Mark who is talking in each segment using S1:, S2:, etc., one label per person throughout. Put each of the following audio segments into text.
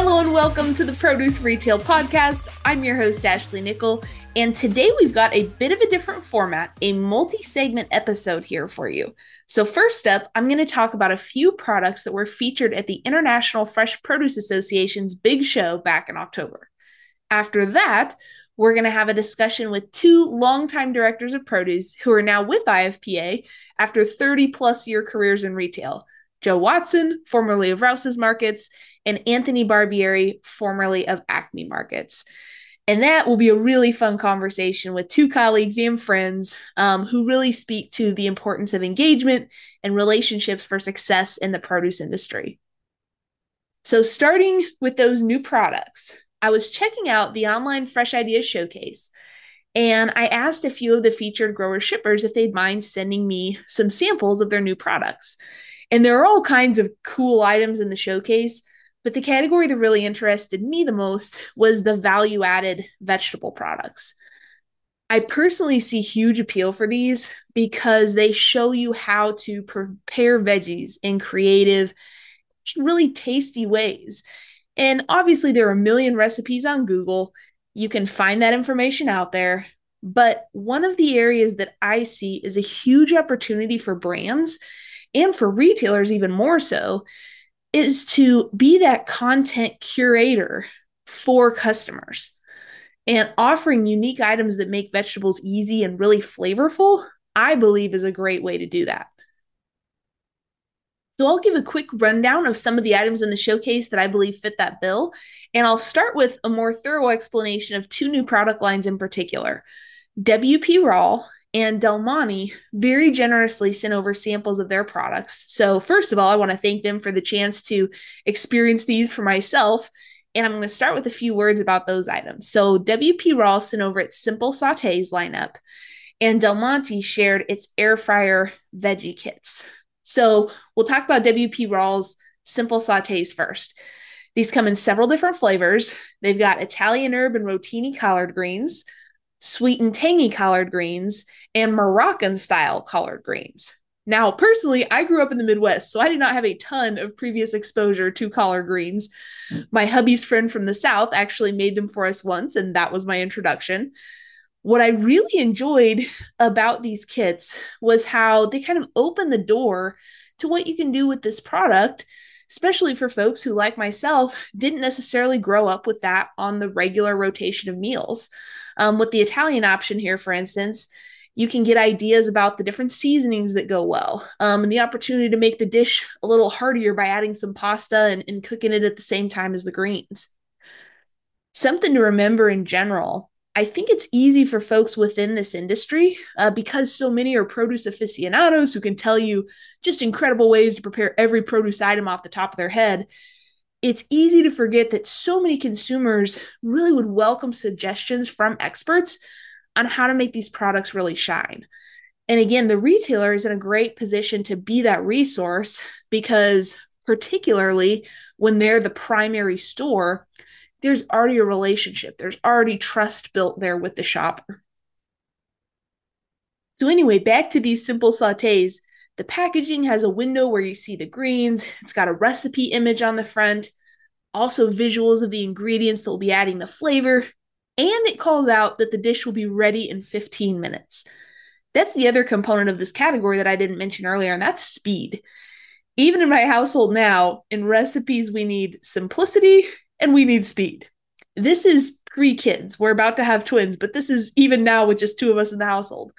S1: Hello and welcome to the Produce Retail Podcast. I'm your host, Ashley Nickle, and today we've got a bit of a different format, a multi segment episode here for you. So, first up, I'm going to talk about a few products that were featured at the International Fresh Produce Association's big show back in October. After that, we're going to have a discussion with two longtime directors of produce who are now with IFPA after 30 plus year careers in retail. Joe Watson, formerly of Rouses Markets, and Anthony Barbieri, formerly of Acme Markets. And that will be a really fun conversation with two colleagues and friends um, who really speak to the importance of engagement and relationships for success in the produce industry. So, starting with those new products, I was checking out the online Fresh Ideas Showcase and I asked a few of the featured grower shippers if they'd mind sending me some samples of their new products. And there are all kinds of cool items in the showcase, but the category that really interested me the most was the value added vegetable products. I personally see huge appeal for these because they show you how to prepare veggies in creative, really tasty ways. And obviously, there are a million recipes on Google. You can find that information out there. But one of the areas that I see is a huge opportunity for brands and for retailers, even more so, is to be that content curator for customers and offering unique items that make vegetables easy and really flavorful. I believe is a great way to do that. So I'll give a quick rundown of some of the items in the showcase that I believe fit that bill. And I'll start with a more thorough explanation of two new product lines in particular. WP Rawl and Del Monte very generously sent over samples of their products. So, first of all, I want to thank them for the chance to experience these for myself. And I'm going to start with a few words about those items. So, WP Rawl sent over its Simple Sautés lineup, and Del Monte shared its air fryer veggie kits. So, we'll talk about WP Rawl's Simple Sautés first. These come in several different flavors. They've got Italian herb and rotini collard greens, sweet and tangy collard greens, and Moroccan style collard greens. Now, personally, I grew up in the Midwest, so I did not have a ton of previous exposure to collard greens. My hubby's friend from the South actually made them for us once, and that was my introduction. What I really enjoyed about these kits was how they kind of opened the door to what you can do with this product, especially for folks who, like myself, didn't necessarily grow up with that on the regular rotation of meals. Um, with the Italian option here, for instance, you can get ideas about the different seasonings that go well um, and the opportunity to make the dish a little heartier by adding some pasta and, and cooking it at the same time as the greens. Something to remember in general I think it's easy for folks within this industry uh, because so many are produce aficionados who can tell you just incredible ways to prepare every produce item off the top of their head it's easy to forget that so many consumers really would welcome suggestions from experts on how to make these products really shine. And again, the retailer is in a great position to be that resource because, particularly when they're the primary store, there's already a relationship, there's already trust built there with the shopper. So, anyway, back to these simple sautés. The packaging has a window where you see the greens. It's got a recipe image on the front, also visuals of the ingredients that will be adding the flavor, and it calls out that the dish will be ready in 15 minutes. That's the other component of this category that I didn't mention earlier, and that's speed. Even in my household now, in recipes, we need simplicity and we need speed. This is pre kids. We're about to have twins, but this is even now with just two of us in the household.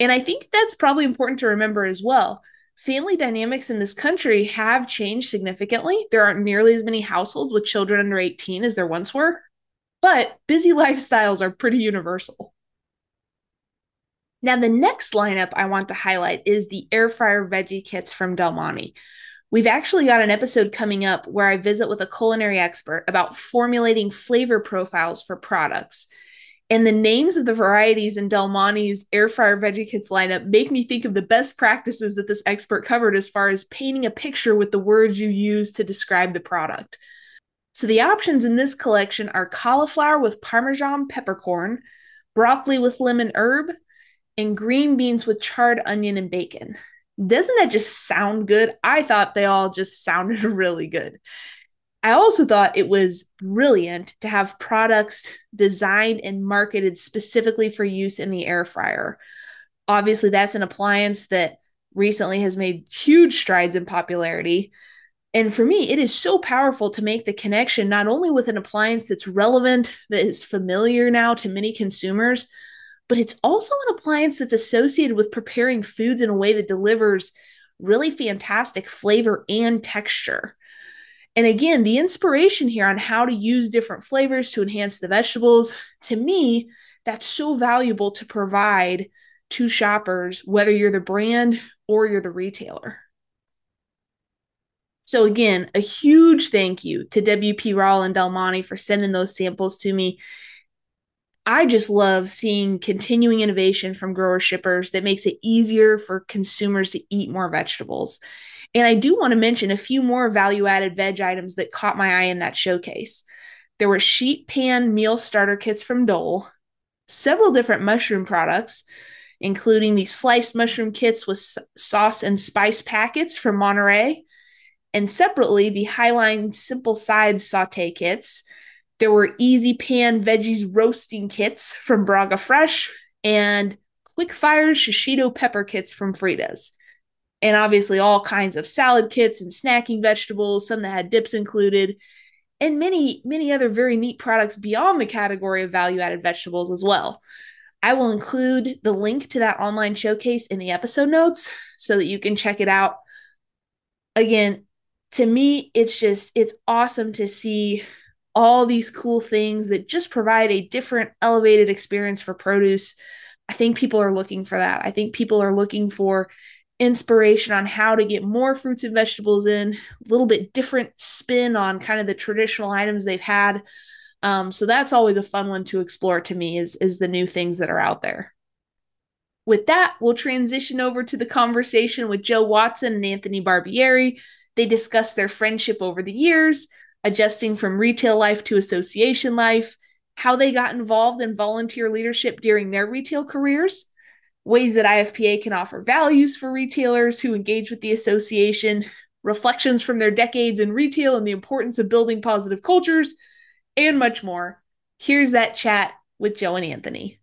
S1: And I think that's probably important to remember as well. Family dynamics in this country have changed significantly. There aren't nearly as many households with children under 18 as there once were, but busy lifestyles are pretty universal. Now, the next lineup I want to highlight is the air fryer veggie kits from Del Monte. We've actually got an episode coming up where I visit with a culinary expert about formulating flavor profiles for products. And the names of the varieties in Del Monte's air fryer veggie kits lineup make me think of the best practices that this expert covered as far as painting a picture with the words you use to describe the product. So the options in this collection are cauliflower with parmesan peppercorn, broccoli with lemon herb, and green beans with charred onion and bacon. Doesn't that just sound good? I thought they all just sounded really good. I also thought it was brilliant to have products designed and marketed specifically for use in the air fryer. Obviously, that's an appliance that recently has made huge strides in popularity. And for me, it is so powerful to make the connection not only with an appliance that's relevant, that is familiar now to many consumers, but it's also an appliance that's associated with preparing foods in a way that delivers really fantastic flavor and texture. And again, the inspiration here on how to use different flavors to enhance the vegetables, to me, that's so valuable to provide to shoppers, whether you're the brand or you're the retailer. So, again, a huge thank you to WP Rawl and Del Monte for sending those samples to me. I just love seeing continuing innovation from grower shippers that makes it easier for consumers to eat more vegetables. And I do want to mention a few more value added veg items that caught my eye in that showcase. There were sheet pan meal starter kits from Dole, several different mushroom products, including the sliced mushroom kits with sauce and spice packets from Monterey, and separately the Highline Simple Side saute kits there were easy pan veggies roasting kits from Braga Fresh and quick fire shishito pepper kits from Frieda's. And obviously, all kinds of salad kits and snacking vegetables, some that had dips included, and many, many other very neat products beyond the category of value added vegetables as well. I will include the link to that online showcase in the episode notes so that you can check it out. Again, to me, it's just, it's awesome to see all these cool things that just provide a different elevated experience for produce. I think people are looking for that. I think people are looking for inspiration on how to get more fruits and vegetables in, a little bit different spin on kind of the traditional items they've had. Um, so that's always a fun one to explore to me is, is the new things that are out there. With that, we'll transition over to the conversation with Joe Watson and Anthony Barbieri. They discuss their friendship over the years, adjusting from retail life to association life, how they got involved in volunteer leadership during their retail careers, ways that IFPA can offer values for retailers who engage with the association, reflections from their decades in retail and the importance of building positive cultures, and much more. Here's that chat with Joe and Anthony.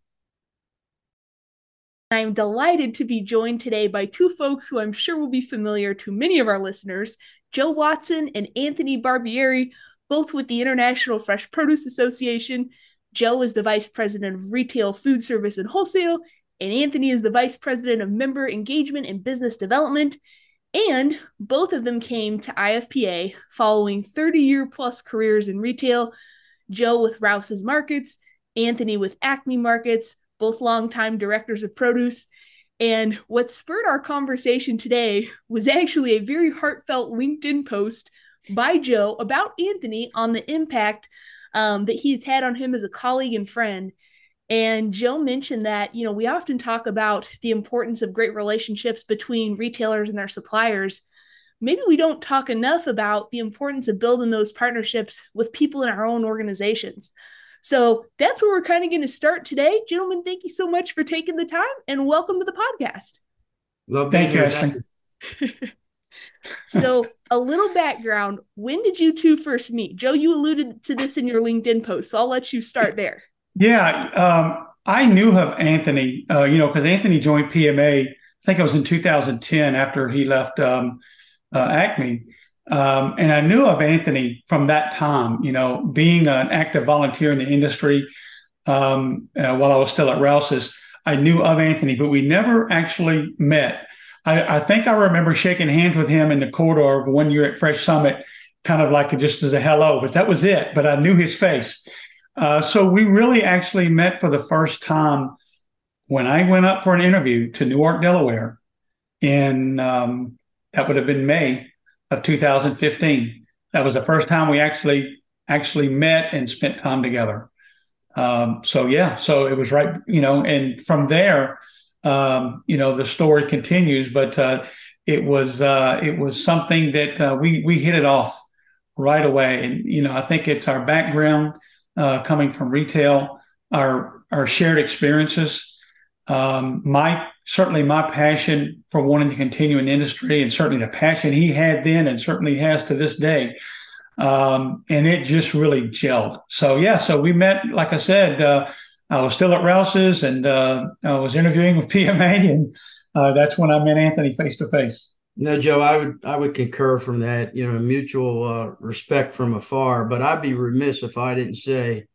S1: I'm delighted to be joined today by two folks who I'm sure will be familiar to many of our listeners Joe Watson and Anthony Barbieri, both with the International Fresh Produce Association. Joe is the Vice President of Retail Food Service and Wholesale, and Anthony is the Vice President of Member Engagement and Business Development. And both of them came to IFPA following 30 year plus careers in retail. Joe with Rouses Markets, Anthony with Acme Markets, both longtime directors of produce. And what spurred our conversation today was actually a very heartfelt LinkedIn post by Joe about Anthony on the impact um, that he's had on him as a colleague and friend. And Joe mentioned that, you know, we often talk about the importance of great relationships between retailers and their suppliers. Maybe we don't talk enough about the importance of building those partnerships with people in our own organizations. So that's where we're kind of going to start today. Gentlemen, thank you so much for taking the time and welcome to the podcast.
S2: Love thank you.
S1: so a little background. When did you two first meet? Joe, you alluded to this in your LinkedIn post, so I'll let you start there.
S2: Yeah. Um, I knew of Anthony, uh, you know, because Anthony joined PMA, I think it was in 2010 after he left um, uh, Acme. Um, and I knew of Anthony from that time, you know, being an active volunteer in the industry um, uh, while I was still at Rouses. I knew of Anthony, but we never actually met. I, I, think I remember shaking hands with him in the corridor of one year at Fresh Summit, kind of like just as a hello, but that was it. But I knew his face. Uh, so we really actually met for the first time when I went up for an interview to Newark, Delaware. In um, that would have been May of 2015. That was the first time we actually actually met and spent time together. Um, so yeah, so it was right, you know, and from there, um, you know, the story continues. But uh, it was uh, it was something that uh, we we hit it off right away, and you know, I think it's our background uh, coming from retail, our our shared experiences. Um, my certainly my passion for wanting to continue in industry and certainly the passion he had then and certainly has to this day um, and it just really gelled. So yeah, so we met. Like I said, uh, I was still at Rouses, and uh, I was interviewing with PMA, and uh, that's when I met Anthony face to face.
S3: No, Joe, I would I would concur from that. You know, mutual uh, respect from afar. But I'd be remiss if I didn't say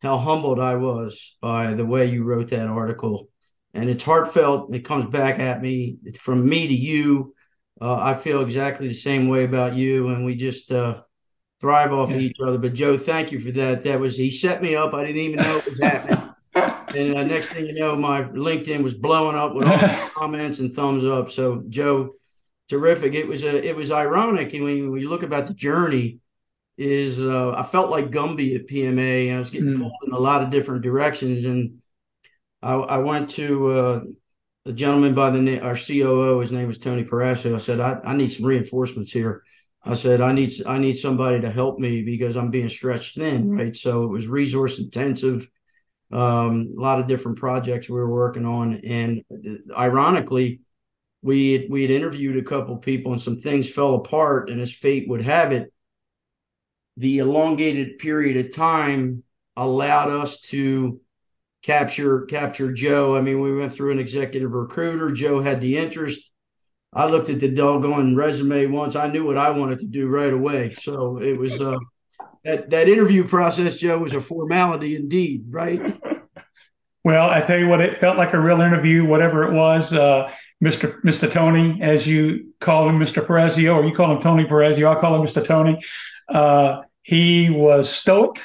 S3: how humbled I was by the way you wrote that article, and it's heartfelt. It comes back at me from me to you. Uh, I feel exactly the same way about you, and we just uh, thrive off yeah. of each other. But Joe, thank you for that. That was he set me up. I didn't even know it was happening. and uh, next thing you know, my LinkedIn was blowing up with all the comments and thumbs up. So Joe, terrific. It was a it was ironic, and when you, when you look about the journey, is uh, I felt like Gumby at PMA, and I was getting mm. pulled in a lot of different directions, and I, I went to uh, a gentleman by the name, our COO, his name was Tony Parasso. I said, I, I need some reinforcements here. I said, I need I need somebody to help me because I'm being stretched thin, right? So it was resource intensive, um, a lot of different projects we were working on, and ironically, we had, we had interviewed a couple people and some things fell apart, and as fate would have it, the elongated period of time allowed us to capture capture Joe. I mean, we went through an executive recruiter. Joe had the interest. I looked at the doggone resume once. I knew what I wanted to do right away. So it was uh, that that interview process, Joe, was a formality indeed, right?
S2: Well, I tell you what, it felt like a real interview, whatever it was. Uh, Mr. Mr. Tony, as you call him, Mr. Perezio, or you call him Tony Perezio, I call him Mr. Tony. Uh, he was stoic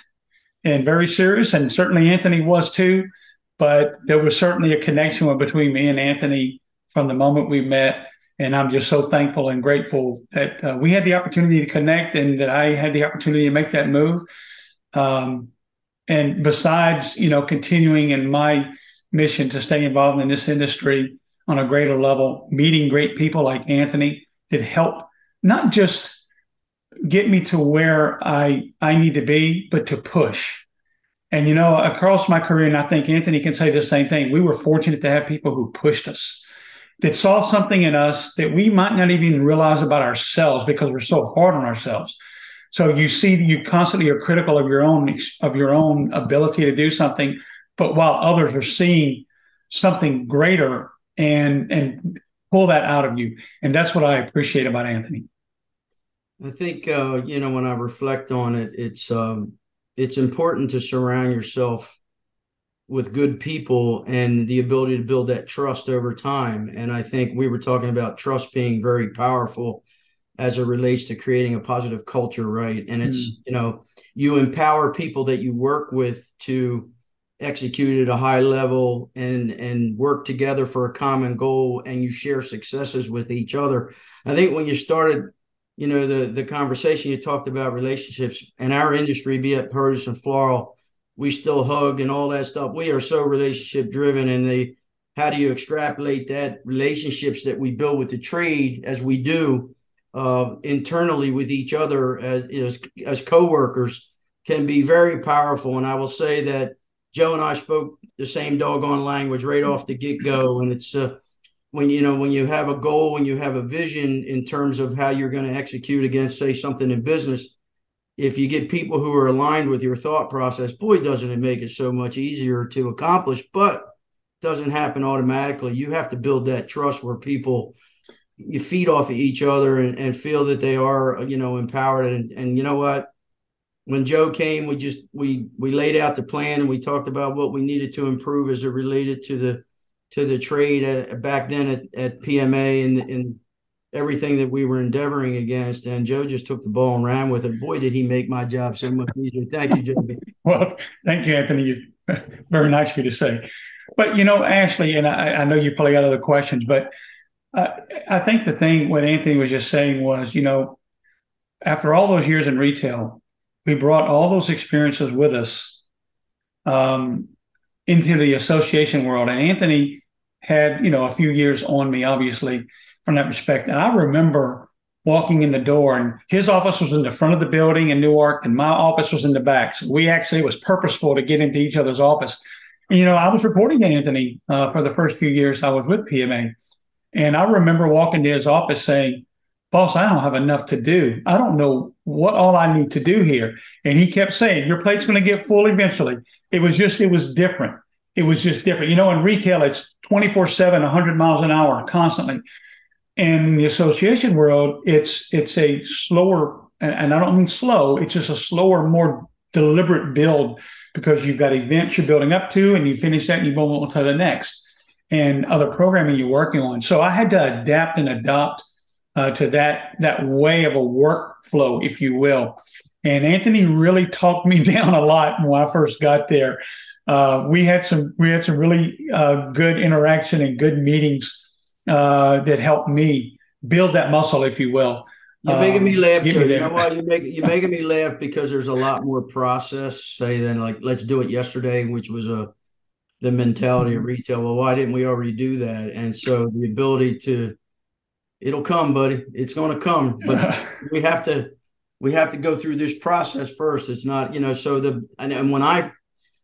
S2: and very serious, and certainly Anthony was too. But there was certainly a connection between me and Anthony from the moment we met and I'm just so thankful and grateful that uh, we had the opportunity to connect and that I had the opportunity to make that move. Um, and besides, you know, continuing in my mission to stay involved in this industry on a greater level, meeting great people like Anthony that help not just get me to where I I need to be, but to push. And you know, across my career, and I think Anthony can say the same thing. We were fortunate to have people who pushed us that saw something in us that we might not even realize about ourselves because we're so hard on ourselves. So you see, you constantly are critical of your own of your own ability to do something, but while others are seeing something greater and and pull that out of you, and that's what I appreciate about Anthony.
S3: I think uh, you know when I reflect on it, it's um, it's important to surround yourself with good people and the ability to build that trust over time. And I think we were talking about trust being very powerful as it relates to creating a positive culture, right? And it's, mm. you know, you empower people that you work with to execute at a high level and and work together for a common goal and you share successes with each other. I think when you started you know the the conversation you talked about relationships in our industry be it produce and floral we still hug and all that stuff. We are so relationship driven, and the how do you extrapolate that relationships that we build with the trade as we do uh, internally with each other as as as coworkers can be very powerful. And I will say that Joe and I spoke the same doggone language right off the get go, and it's uh, when you know when you have a goal, when you have a vision in terms of how you're going to execute against say something in business if you get people who are aligned with your thought process, boy, doesn't it make it so much easier to accomplish, but doesn't happen automatically. You have to build that trust where people you feed off of each other and, and feel that they are, you know, empowered. And, and you know what? When Joe came, we just we we laid out the plan and we talked about what we needed to improve as it related to the to the trade at, back then at, at PMA and and everything that we were endeavoring against. And Joe just took the ball and ran with it. Boy, did he make my job so much easier. Thank you, Joe.
S2: well, thank you, Anthony. You, Very nice for you to say. But, you know, Ashley, and I, I know you probably got other questions, but uh, I think the thing what Anthony was just saying was, you know, after all those years in retail, we brought all those experiences with us um, into the association world. And Anthony had, you know, a few years on me, obviously from that respect. And I remember walking in the door, and his office was in the front of the building in Newark, and my office was in the back. So we actually was purposeful to get into each other's office. And, you know, I was reporting to Anthony uh, for the first few years I was with PMA, and I remember walking to his office saying, "Boss, I don't have enough to do. I don't know what all I need to do here. And he kept saying, Your plate's going to get full eventually. It was just, it was different. It was just different. You know, in retail, it's 24 7, 100 miles an hour constantly. And in the association world, it's it's a slower, and I don't mean slow, it's just a slower, more deliberate build because you've got events you're building up to and you finish that and you go on to the next and other programming you're working on. So I had to adapt and adopt uh, to that that way of a workflow, if you will. And Anthony really talked me down a lot when I first got there. Uh, we had some we had some really uh, good interaction and good meetings uh, that helped me build that muscle, if you will.
S3: You're making me um, laugh. Me you know why you make you're making me laugh because there's a lot more process. Say than like let's do it yesterday, which was a the mentality of mm-hmm. retail. Well, why didn't we already do that? And so the ability to it'll come, buddy. It's going to come, but we have to we have to go through this process first. It's not, you know, so the and, and when I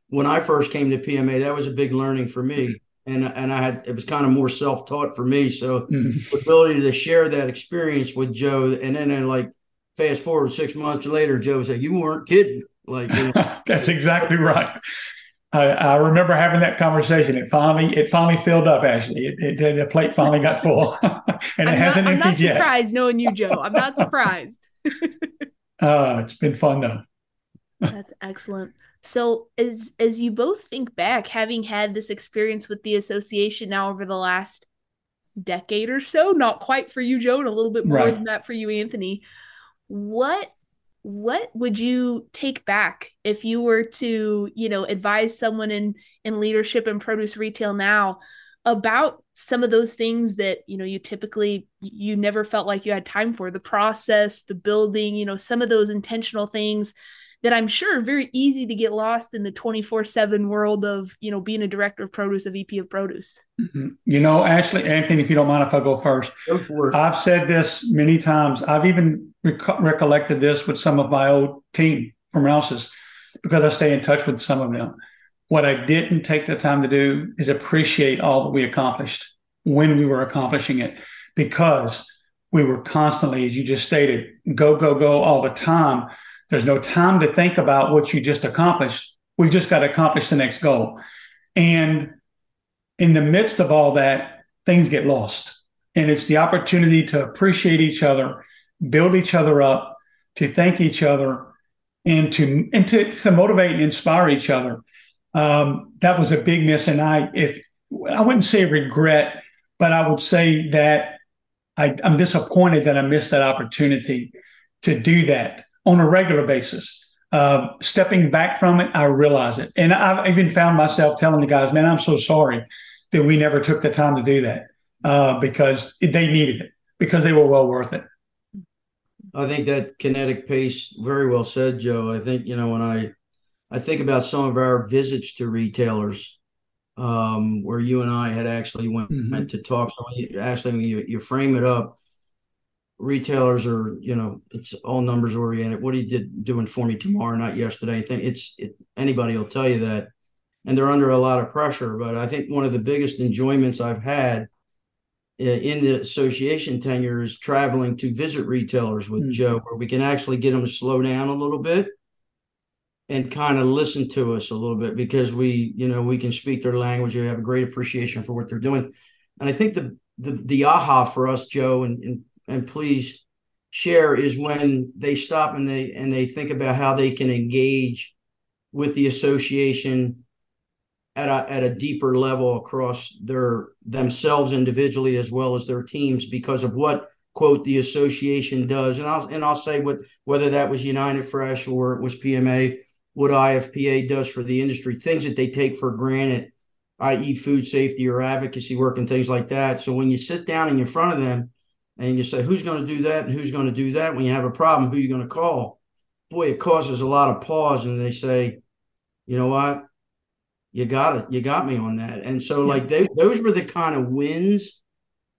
S3: when I first came to PMA, that was a big learning for me. And and I had it was kind of more self-taught for me. So the ability to share that experience with Joe and then, then like fast forward six months later, Joe said, You weren't kidding. Like you
S2: know, that's exactly right. I, I, remember having that conversation. It finally, it finally filled up. Actually, it, it the plate finally got full, and
S1: I'm
S2: it hasn't
S1: not,
S2: emptied
S1: I'm not
S2: yet.
S1: Knowing you, Joe. I'm not surprised.
S2: uh, it's been fun though.
S1: That's excellent. So, as as you both think back, having had this experience with the association now over the last decade or so, not quite for you, Joe, and a little bit more right. than that for you, Anthony. What what would you take back if you were to you know advise someone in in leadership and produce retail now about some of those things that you know you typically you never felt like you had time for? The process the building you know some of those intentional things that I'm sure are very easy to get lost in the 24/7 world of, you know, being a director of produce, a VP of produce.
S2: Mm-hmm. You know, Ashley, Anthony, if you don't mind if I go first.
S3: Go for it.
S2: I've said this many times. I've even rec- recollected this with some of my old team from Rouses because I stay in touch with some of them. What I didn't take the time to do is appreciate all that we accomplished when we were accomplishing it because we were constantly, as you just stated, go, go, go all the time there's no time to think about what you just accomplished. We've just got to accomplish the next goal. And in the midst of all that, things get lost. And it's the opportunity to appreciate each other, build each other up, to thank each other, and to and to, to motivate and inspire each other. Um, that was a big miss. And I if I wouldn't say regret, but I would say that I, I'm disappointed that I missed that opportunity to do that on a regular basis. Uh, stepping back from it, I realize it. And I've even found myself telling the guys, man, I'm so sorry that we never took the time to do that uh, because they needed it, because they were well worth it.
S3: I think that kinetic pace, very well said, Joe. I think, you know, when I, I think about some of our visits to retailers, um, where you and I had actually went, mm-hmm. went to talk. So you, Ashley, you, you frame it up retailers are you know it's all numbers oriented. What are you doing for me tomorrow not yesterday i think it's it, anybody will tell you that. And they're under a lot of pressure but i think one of the biggest enjoyments i've had in the association tenure is traveling to visit retailers with mm-hmm. joe where we can actually get them to slow down a little bit and kind of listen to us a little bit because we you know we can speak their language we have a great appreciation for what they're doing. And i think the the, the aha for us joe and, and and please share is when they stop and they and they think about how they can engage with the association at a, at a deeper level across their themselves individually as well as their teams because of what quote the association does and I'll and I'll say what whether that was United Fresh or it was PMA what IFPA does for the industry things that they take for granted i.e. food safety or advocacy work and things like that so when you sit down in front of them and you say who's going to do that and who's going to do that? When you have a problem who are you going to call? Boy it causes a lot of pause and they say you know what? You got it you got me on that. And so like they those were the kind of wins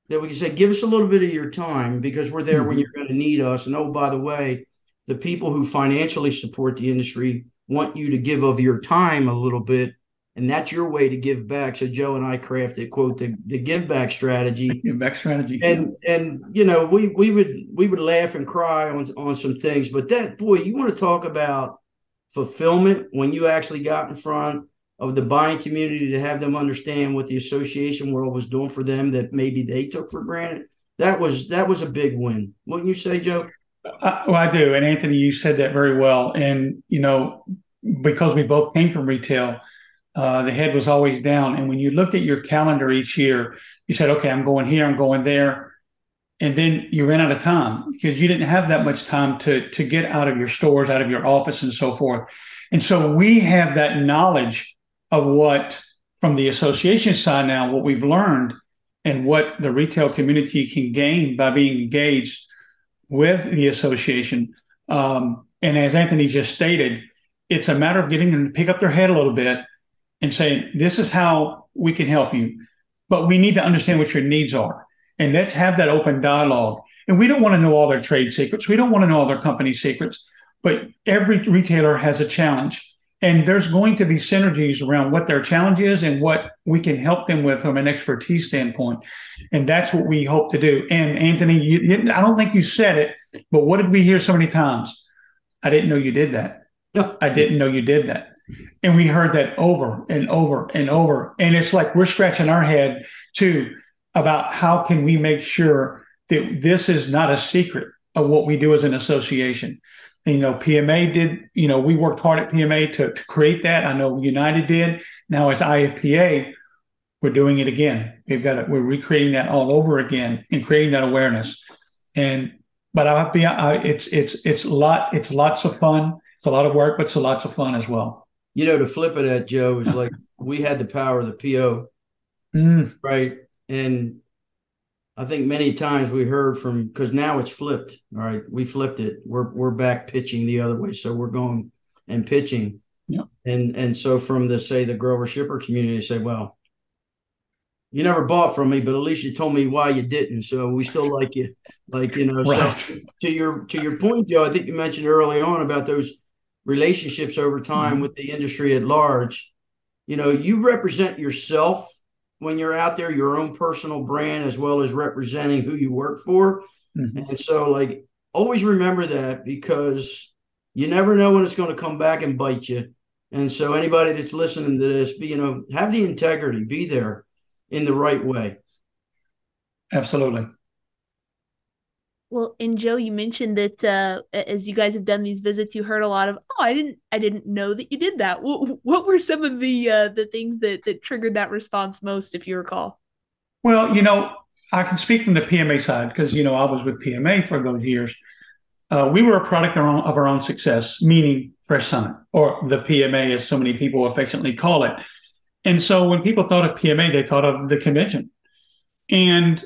S3: that we can say give us a little bit of your time because we're there mm-hmm. when you're going to need us. And oh by the way the people who financially support the industry want you to give of your time a little bit and that's your way to give back. So Joe and I crafted quote the, the give back strategy.
S2: Give back strategy.
S3: And and you know, we we would we would laugh and cry on on some things, but that boy, you want to talk about fulfillment when you actually got in front of the buying community to have them understand what the association world was doing for them that maybe they took for granted. That was that was a big win. Wouldn't you say, Joe?
S2: Uh, well, I do. And Anthony, you said that very well. And you know, because we both came from retail, uh, the head was always down. And when you looked at your calendar each year, you said, okay, I'm going here, I'm going there. And then you ran out of time because you didn't have that much time to, to get out of your stores, out of your office, and so forth. And so we have that knowledge of what, from the association side now, what we've learned and what the retail community can gain by being engaged with the association. Um, and as Anthony just stated, it's a matter of getting them to pick up their head a little bit and saying, this is how we can help you. But we need to understand what your needs are. And let's have that open dialogue. And we don't want to know all their trade secrets. We don't want to know all their company secrets. But every retailer has a challenge. And there's going to be synergies around what their challenge is and what we can help them with from an expertise standpoint. And that's what we hope to do. And Anthony, you, I don't think you said it, but what did we hear so many times? I didn't know you did that. I didn't know you did that. And we heard that over and over and over. And it's like we're scratching our head too about how can we make sure that this is not a secret of what we do as an association. And, you know, PMA did, you know, we worked hard at PMA to, to create that. I know United did. Now as IFPA, we're doing it again. We've got it, we're recreating that all over again and creating that awareness. And but I'll be I, it's it's it's a lot it's lots of fun. It's a lot of work, but it's a lots of fun as well
S3: you know, to flip it at Joe is like we had the power of the PO, mm. right? And I think many times we heard from because now it's flipped. All right, we flipped it. We're we're back pitching the other way, so we're going and pitching.
S2: Yeah.
S3: And and so from the say the grower shipper community, say, well, you never bought from me, but at least you told me why you didn't. So we still like you, like you know. Right. So to your to your point, Joe, I think you mentioned early on about those relationships over time mm-hmm. with the industry at large. You know, you represent yourself when you're out there, your own personal brand, as well as representing who you work for. Mm-hmm. And so, like, always remember that because you never know when it's going to come back and bite you. And so, anybody that's listening to this, be, you know, have the integrity, be there in the right way.
S2: Absolutely.
S1: Well, and Joe, you mentioned that uh, as you guys have done these visits, you heard a lot of, "Oh, I didn't, I didn't know that you did that." What, what were some of the uh, the things that that triggered that response most, if you recall?
S2: Well, you know, I can speak from the PMA side because you know I was with PMA for those years. Uh, we were a product of our, own, of our own success, meaning Fresh Summit or the PMA, as so many people affectionately call it. And so when people thought of PMA, they thought of the convention. And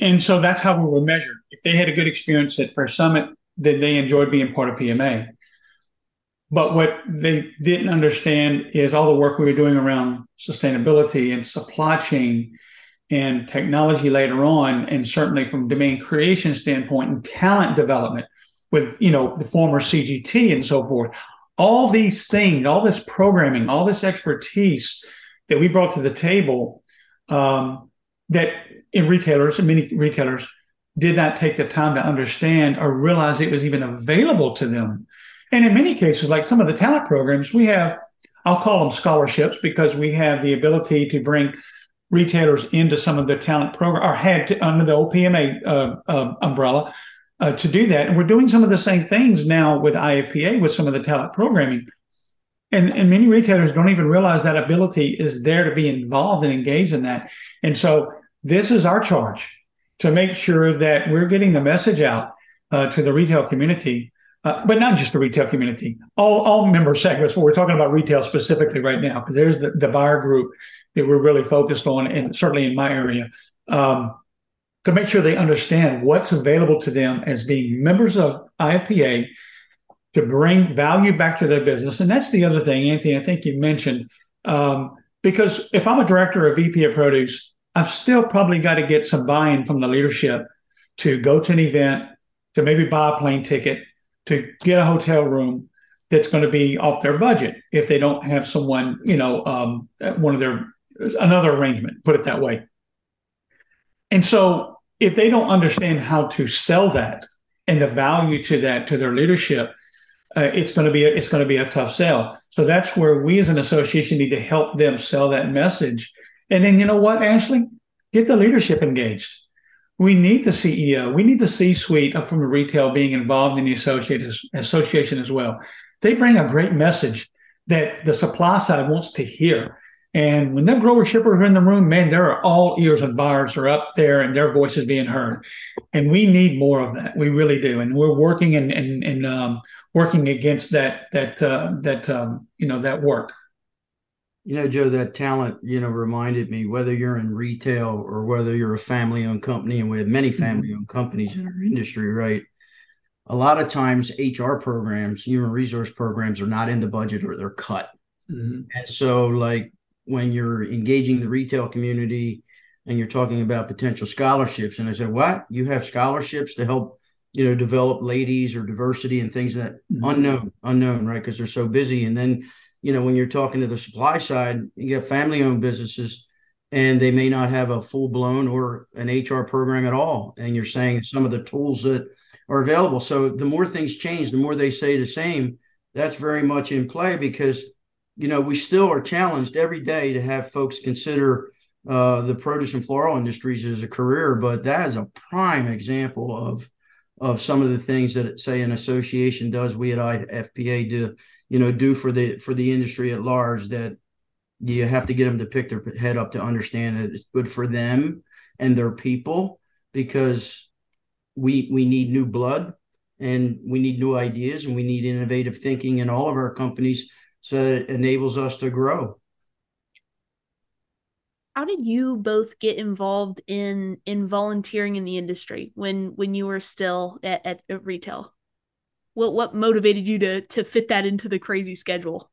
S2: and so that's how we were measured. If they had a good experience at Fresh Summit, then they enjoyed being part of PMA. But what they didn't understand is all the work we were doing around sustainability and supply chain and technology later on, and certainly from demand creation standpoint and talent development with you know the former CGT and so forth. All these things, all this programming, all this expertise that we brought to the table um, that in retailers and many retailers did not take the time to understand or realize it was even available to them. And in many cases, like some of the talent programs, we have, I'll call them scholarships because we have the ability to bring retailers into some of the talent program or had to, under the OPMA uh, uh, umbrella uh, to do that. And we're doing some of the same things now with IFPA with some of the talent programming. And, and many retailers don't even realize that ability is there to be involved and engaged in that. And so this is our charge to make sure that we're getting the message out uh, to the retail community, uh, but not just the retail community, all, all member segments. But we're talking about retail specifically right now because there's the, the buyer group that we're really focused on, and certainly in my area, um, to make sure they understand what's available to them as being members of IFPA to bring value back to their business. And that's the other thing, Anthony, I think you mentioned. Um, because if I'm a director or VP of produce, I've still probably got to get some buy in from the leadership to go to an event, to maybe buy a plane ticket, to get a hotel room, that's going to be off their budget if they don't have someone, you know, um, one of their another arrangement, put it that way. And so if they don't understand how to sell that and the value to that to their leadership, uh, it's going to be a, it's going to be a tough sell. So that's where we as an association need to help them sell that message. And then you know what, Ashley, get the leadership engaged. We need the CEO. We need the C-suite from the retail being involved in the association association as well. They bring a great message that the supply side wants to hear. And when the grower shippers are in the room, man, there are all ears and buyers are up there and their voices being heard. And we need more of that. We really do. And we're working and and, and um, working against that that uh, that um, you know that work.
S3: You know, Joe, that talent, you know, reminded me whether you're in retail or whether you're a family owned company, and we have many mm-hmm. family owned companies in our industry, right? A lot of times, HR programs, human resource programs, are not in the budget or they're cut. Mm-hmm. And so, like, when you're engaging the retail community and you're talking about potential scholarships. And I said, what? You have scholarships to help, you know, develop ladies or diversity and things that mm-hmm. unknown, unknown, right? Because they're so busy. And then, you know, when you're talking to the supply side, you have family owned businesses and they may not have a full blown or an HR program at all. And you're saying some of the tools that are available. So the more things change, the more they say the same. That's very much in play because you know, we still are challenged every day to have folks consider uh, the produce and floral industries as a career, but that is a prime example of of some of the things that say an association does. We at IFPA do, you know, do for the for the industry at large. That you have to get them to pick their head up to understand that it's good for them and their people because we we need new blood and we need new ideas and we need innovative thinking in all of our companies so that it enables us to grow
S1: how did you both get involved in in volunteering in the industry when when you were still at, at, at retail what what motivated you to to fit that into the crazy schedule?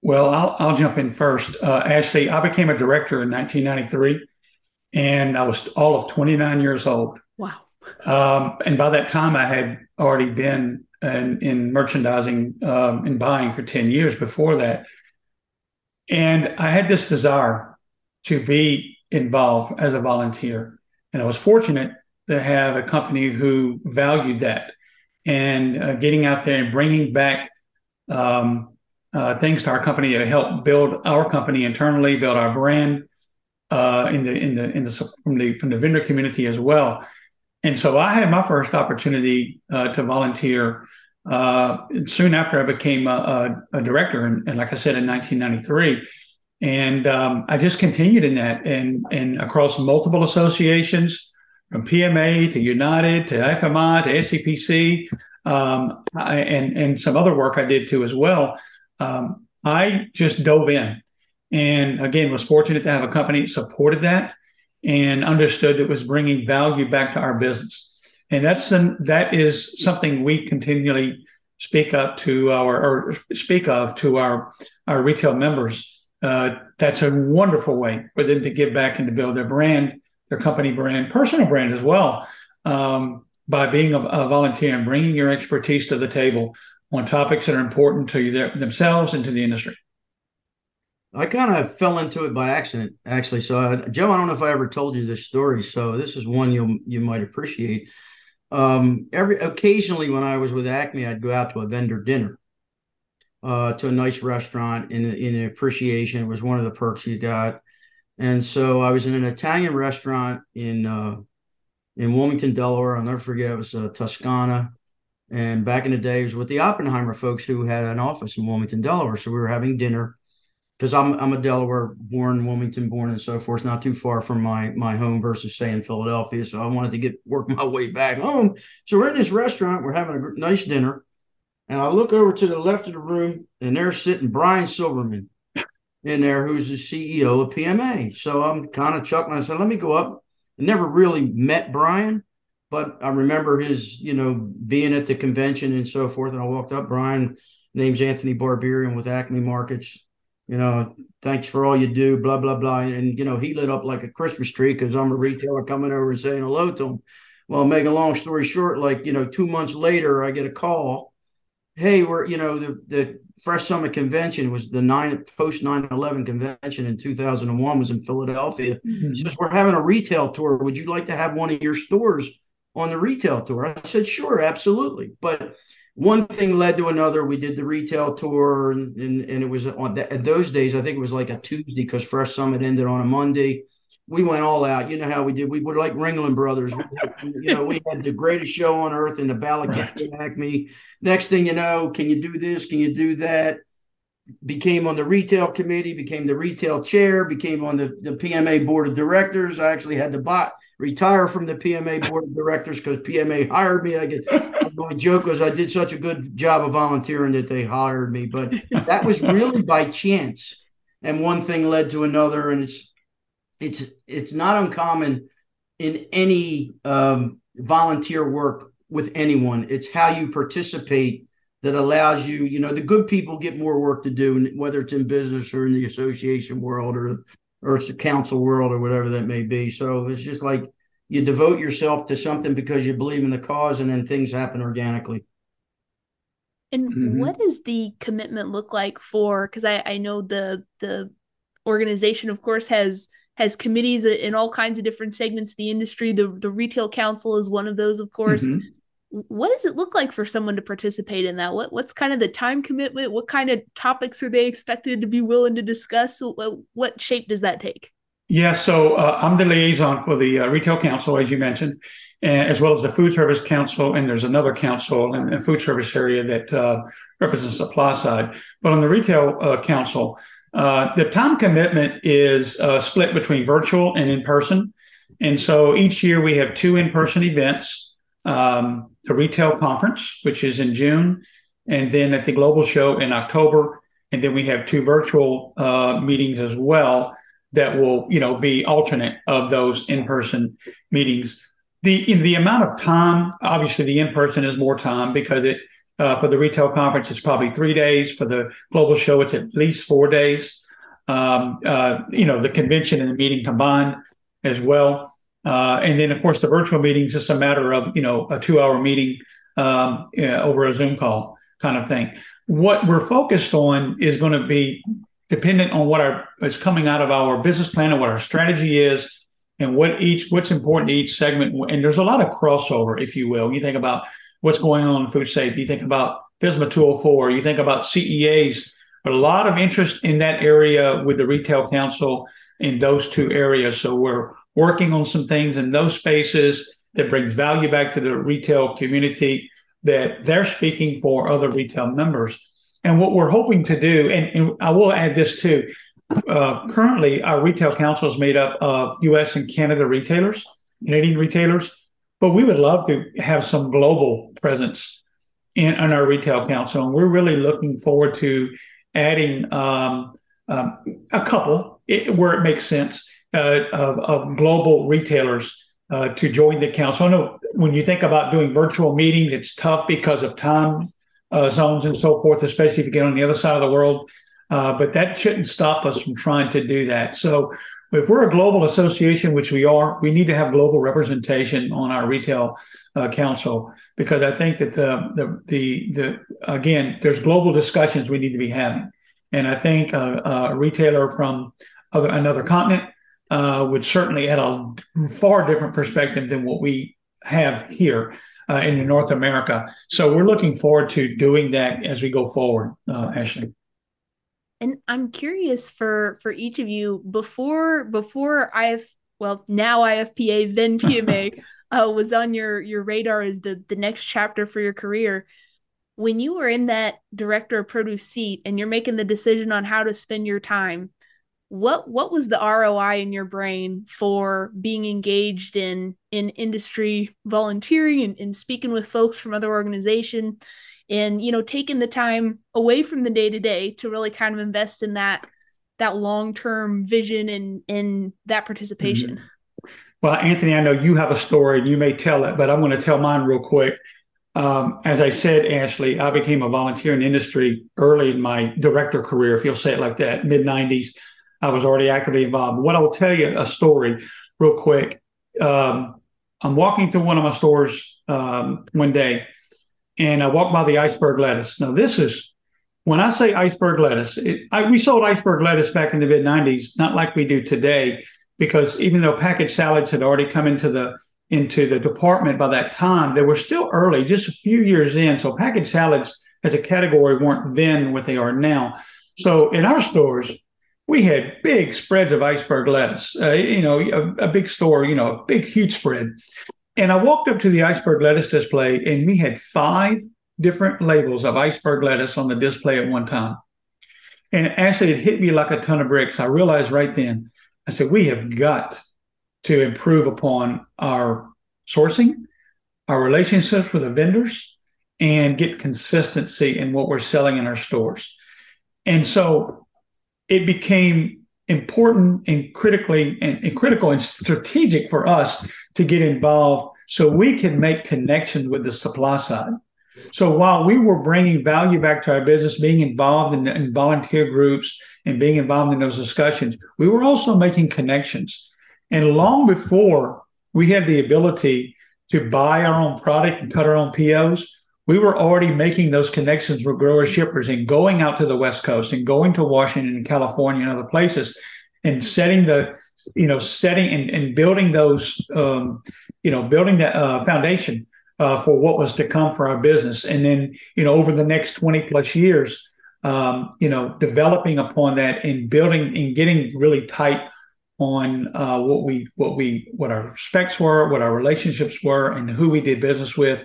S2: Well i'll, I'll jump in first. Uh, ashley i became a director in 1993 and i was all of 29 years old.
S1: Wow.
S2: Um, and by that time i had already been in, in merchandising um, and buying for 10 years before that. And I had this desire to be involved as a volunteer. And I was fortunate to have a company who valued that and uh, getting out there and bringing back um, uh, things to our company to help build our company internally, build our brand uh, in the in the in the from the from the vendor community as well. And so I had my first opportunity uh, to volunteer uh, soon after I became a, a, a director, and, and, like I said, in 1993. And um, I just continued in that and, and across multiple associations from PMA to United to FMI to SCPC um, I, and, and some other work I did too as well. Um, I just dove in and again was fortunate to have a company that supported that and understood that was bringing value back to our business. And that's an, that is something we continually speak up to our or speak of to our our retail members. Uh, that's a wonderful way for them to give back and to build their brand, their company brand, personal brand as well, um, by being a, a, volunteer and bringing your expertise to the table on topics that are important to you, themselves and to the industry.
S3: I kind of fell into it by accident, actually. So, I, Joe, I don't know if I ever told you this story. So, this is one you you might appreciate. Um, every occasionally, when I was with Acme, I'd go out to a vendor dinner, uh, to a nice restaurant in in appreciation. It was one of the perks you got. And so, I was in an Italian restaurant in uh, in Wilmington, Delaware. I'll never forget. It was uh, Toscana. And back in the day, it was with the Oppenheimer folks who had an office in Wilmington, Delaware. So we were having dinner because I'm I'm a Delaware born, Wilmington born, and so forth. Not too far from my my home versus say in Philadelphia. So I wanted to get work my way back home. So we're in this restaurant. We're having a nice dinner, and I look over to the left of the room, and there's sitting Bryan Silbermann in there, who's the CEO of PMA. So I'm kind of chuckling. I said, "Let me go up." I never really met Bryan, but I remember his, you know, being at the convention and so forth. And I walked up. Bryan, name's Anthony Barbieri with Acme Markets you know, thanks for all you do, blah, blah, blah. And, you know, he lit up like a Christmas tree because I'm a retailer coming over and saying hello to him. Well, make a long story short, like, you know, two months later, I get a call hey, we're you know the the Fresh Summit Convention was the nine post 9-11 convention in 2001 was in Philadelphia. Mm-hmm. Says we're having a retail tour. Would you like to have one of your stores on the retail tour? I said, sure, absolutely. But one thing led to another. We did the retail tour, and, and, and it was on that, those days. I think it was like a Tuesday because Fresh Summit ended on a Monday. We went all out. You know how we did. We were like Ringling Brothers. We had, you know, we had the greatest show on earth in the Bala right. Acme. Next thing you know, can you do this? Can you do that? Became on the retail committee, became the retail chair, became on the, the PMA board of directors. I actually had to buy, retire from the PMA board of directors because PMA hired me. I get my joke was I did such a good job of volunteering that they hired me, but that was really by chance. And one thing led to another, and it's it's it's not uncommon in any um, volunteer work with anyone. It's how you participate that allows you, you know, the good people get more work to do, whether it's in business or in the association world or or it's the council world or whatever that may be. So it's just like you devote yourself to something because you believe in the cause and then things happen organically.
S1: And mm-hmm. what does the commitment look like for because I, I know the the organization of course has has committees in all kinds of different segments of the industry. The the retail council is one of those, of course. Mm-hmm. What does it look like for someone to participate in that? What what's kind of the time commitment? What kind of topics are they expected to be willing to discuss? What, what shape does that take?
S2: Yeah, so uh, I'm the liaison for the uh, retail council, as you mentioned, and, as well as the food service council, and there's another council in the food service area that uh, represents the supply side. But on the retail uh, council, uh, the time commitment is uh, split between virtual and in person. And so each year we have two in person events um, the retail conference, which is in June, and then at the global show in October. And then we have two virtual uh, meetings as well that will, you know, be alternate of those in person meetings. The in the amount of time, obviously, the in person is more time because it uh, for the retail conference, it's probably three days. For the global show, it's at least four days. Um, uh, you know, the convention and the meeting combined as well. Uh, and then, of course, the virtual meetings is a matter of, you know, a two hour meeting um, over a Zoom call kind of thing. What we're focused on is going to be dependent on what our is coming out of our business plan and what our strategy is and what each what's important to each segment. And there's a lot of crossover, if you will. You think about what's going on in food safety. You think about FSMA 204, you think about CEAs, a lot of interest in that area with the retail council in those two areas. So we're working on some things in those spaces that brings value back to the retail community that they're speaking for other retail members. And what we're hoping to do, and, and I will add this too, uh, currently our retail council is made up of US and Canada retailers, Canadian retailers, but we would love to have some global presence in, in our retail council. And we're really looking forward to adding um, um, a couple it, where it makes sense uh, of, of, global retailers uh, to join the council. I know when you think about doing virtual meetings, it's tough because of time uh, zones and so forth, especially if you get on the other side of the world. Uh, but that shouldn't stop us from trying to do that. So if we're a global association, which we are, we need to have global representation on our retail uh, council because I think that the, the the the again, there's global discussions we need to be having, and I think a, a retailer from other, another continent uh, would certainly add a far different perspective than what we have here uh, in North America. So we're looking forward to doing that as we go forward, uh, Ashley.
S1: And I'm curious for for each of you before before IF well now IFPA then PMA uh, was on your your radar as the the next chapter for your career. When you were in that director of produce seat and you're making the decision on how to spend your time, what what was the ROI in your brain for being engaged in in industry volunteering and, and speaking with folks from other organization and you know taking the time away from the day to day to really kind of invest in that that long term vision and in that participation. Mm-hmm.
S2: Well, Anthony, I know you have a story and you may tell it, but I'm going to tell mine real quick. Um, as I said, Ashley, I became a volunteer in the industry early in my director career, if you'll say it like that, mid 90s. I was already actively involved. What I will tell you a story real quick. Um, I'm walking through one of my stores um, one day, and I walked by the iceberg lettuce. Now, this is when I say iceberg lettuce, it, I, we sold iceberg lettuce back in the mid 90s, not like we do today, because even though packaged salads had already come into the into the department by that time, they were still early, just a few years in. So packaged salads as a category weren't then what they are now. So in our stores, we had big spreads of iceberg lettuce, uh, you know, a, a, big store, you know, a big, huge spread. And I walked up to the iceberg lettuce display and we had five different labels of iceberg lettuce on the display at one time. And actually, it hit me like a ton of bricks. I realized right then, I said, we have got to improve upon our sourcing, our relationships with the vendors, and get consistency in what we're selling in our stores. And so it became important and critically and, and, critical and strategic for us to get involved so we can make connections with the supply side. So while we were bringing value back to our business, being involved in, in volunteer groups and being involved in those discussions, we were also making connections. And long before we had the ability to buy our own product and cut our own POs, we were already making those connections with grower shippers and going out to the West Coast and going to Washington and California and other places and setting the, you know, setting and, and building those, um, you know, building that uh, foundation uh, for what was to come for our business. And then, you know, over the next 20 plus years, um, you know, developing upon that and building and getting really tight on uh, what we what we what our specs were, what our relationships were, and who we did business with.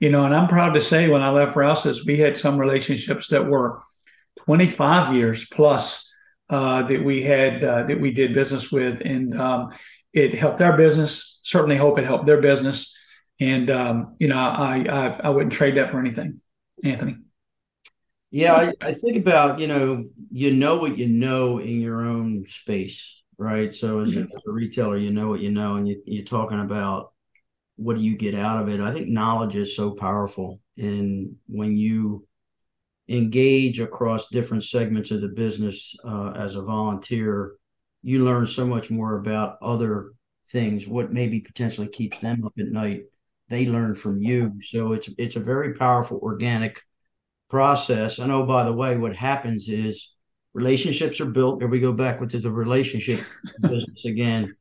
S2: You know, and I'm proud to say when I left Rouses, we had some relationships that were 25 years plus uh, that we had uh, that we did business with, and um, it helped our business. Certainly, hope it helped their business. And um, you know, I, I I wouldn't trade that for anything, Anthony.
S3: Yeah, I, I think about you know you know what you know in your own space right? So as, mm-hmm. as, a retailer, you know what you know, and you, you're talking about what do you get out of it. I think knowledge is so powerful, and when you engage across different segments of the business uh, as a volunteer, you learn so much more about other things. What maybe potentially keeps them up at night, they learn from you. So it's it's a very powerful organic process. And oh, by the way, what happens is relationships are built. Here we go back with the relationship business again.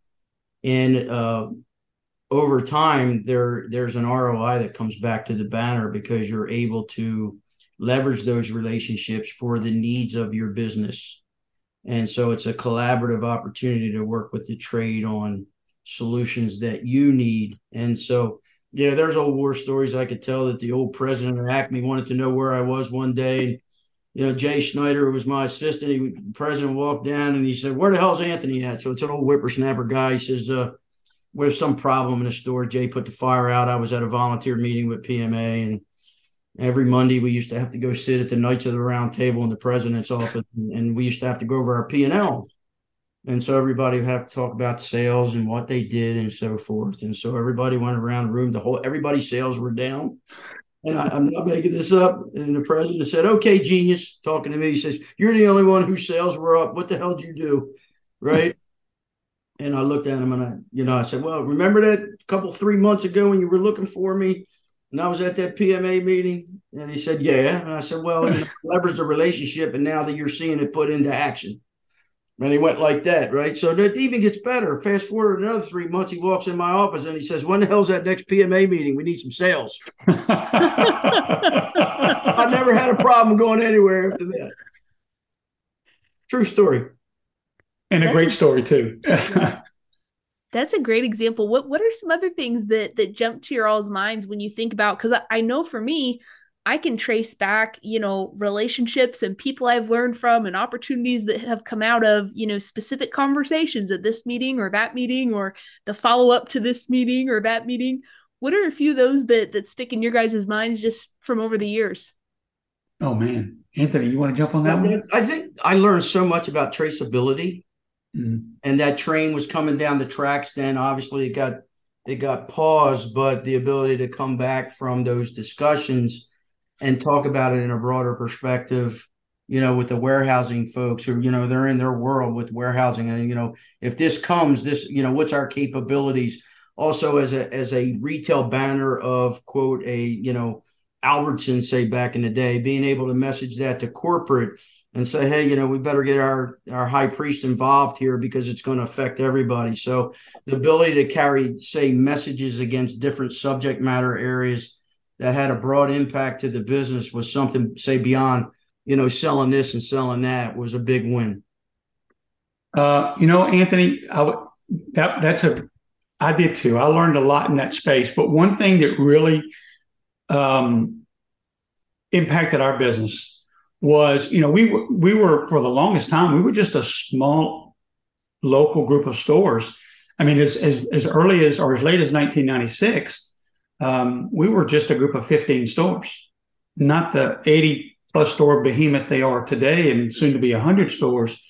S3: And uh, over time, there there's an ROI that comes back to the banner because you're able to leverage those relationships for the needs of your business. And so it's a collaborative opportunity to work with the trade on solutions that you need. And so, yeah, there's old war stories I could tell that the old president of Acme wanted to know where I was one day you know, Jay Schneider was my assistant. He, president walked down and he said, Where the hell's Anthony at? So it's an old whippersnapper guy. He says, uh, There's some problem in the store. Jay put the fire out. I was at a volunteer meeting with PMA, and every Monday we used to have to go sit at the Knights of the Round Table in the president's office, and we used to have to go over our P and L. And so everybody would have to talk about sales and what they did and so forth. And so everybody went around the room. The whole everybody's sales were down and I, am not making this up. And the president said, "Okay, genius," talking to me. He says, "You're the only one whose sales were up. What the hell did you do?" Right. And I looked at him and I, you know, I said, "Well, remember that a couple three months ago when you were looking for me, and I was at that PMA meeting?" And he said, "Yeah." And I said, "Well, you know, leverage the relationship, and now that you're seeing it put into action." And he went like that, right? So that even gets better. Fast forward another three months, he walks in my office and he says, When the hell's that next PMA meeting? We need some sales. I never had a problem going anywhere after that. True story.
S2: And a great story too.
S1: That's a great example. What what are some other things that that jump to your all's minds when you think about because I, I know for me, I can trace back, you know, relationships and people I've learned from and opportunities that have come out of, you know, specific conversations at this meeting or that meeting or the follow up to this meeting or that meeting. What are a few of those that that stick in your guys' minds just from over the years?
S2: Oh man, Anthony, you want to jump on that one?
S3: I think I learned so much about traceability, mm-hmm. and that train was coming down the tracks. Then obviously it got it got paused, but the ability to come back from those discussions and talk about it in a broader perspective you know with the warehousing folks who you know they're in their world with warehousing and you know if this comes this you know what's our capabilities also as a as a retail banner of quote a you know Albertson say back in the day, being able to message that to corporate and say, hey, you know, we better get our our high priest involved here because it's going to affect everybody. So the ability to carry, say, messages against different subject matter areas that had a broad impact to the business was something, say, beyond, you know, selling this and selling that was a big win.
S2: Uh, you know, Anthony, I, that that's a I did too. I learned a lot in that space. But one thing that really um, impacted our business was, you know, we were, we were for the longest time we were just a small local group of stores. I mean, as as, as early as or as late as 1996, um, we were just a group of 15 stores, not the 80 plus store behemoth they are today, and soon to be 100 stores.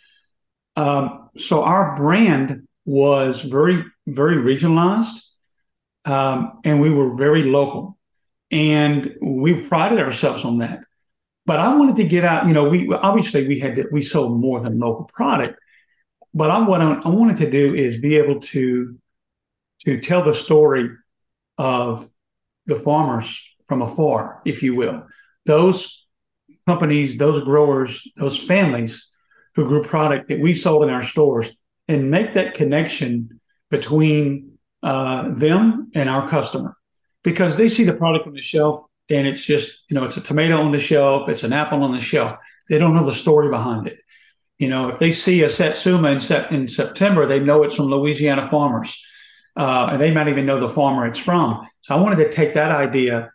S2: Um, so our brand was very very regionalized, um, and we were very local, and we prided ourselves on that. But I wanted to get out. You know, we obviously we had to, we sold more than local product, but I what I, wanted to do is be able to to tell the story of the farmers from afar, if you will. Those companies, those growers, those families who grew product that we sold in our stores, and make that connection between uh, them and our customer because they see the product on the shelf and it's just you know it's a tomato on the shelf it's an apple on the shelf. They don't know the story behind it. You know if they see a satsuma in, sep- in september they know it's from louisiana farmers. Uh, and they might even know the farmer it's from. So i wanted to take that idea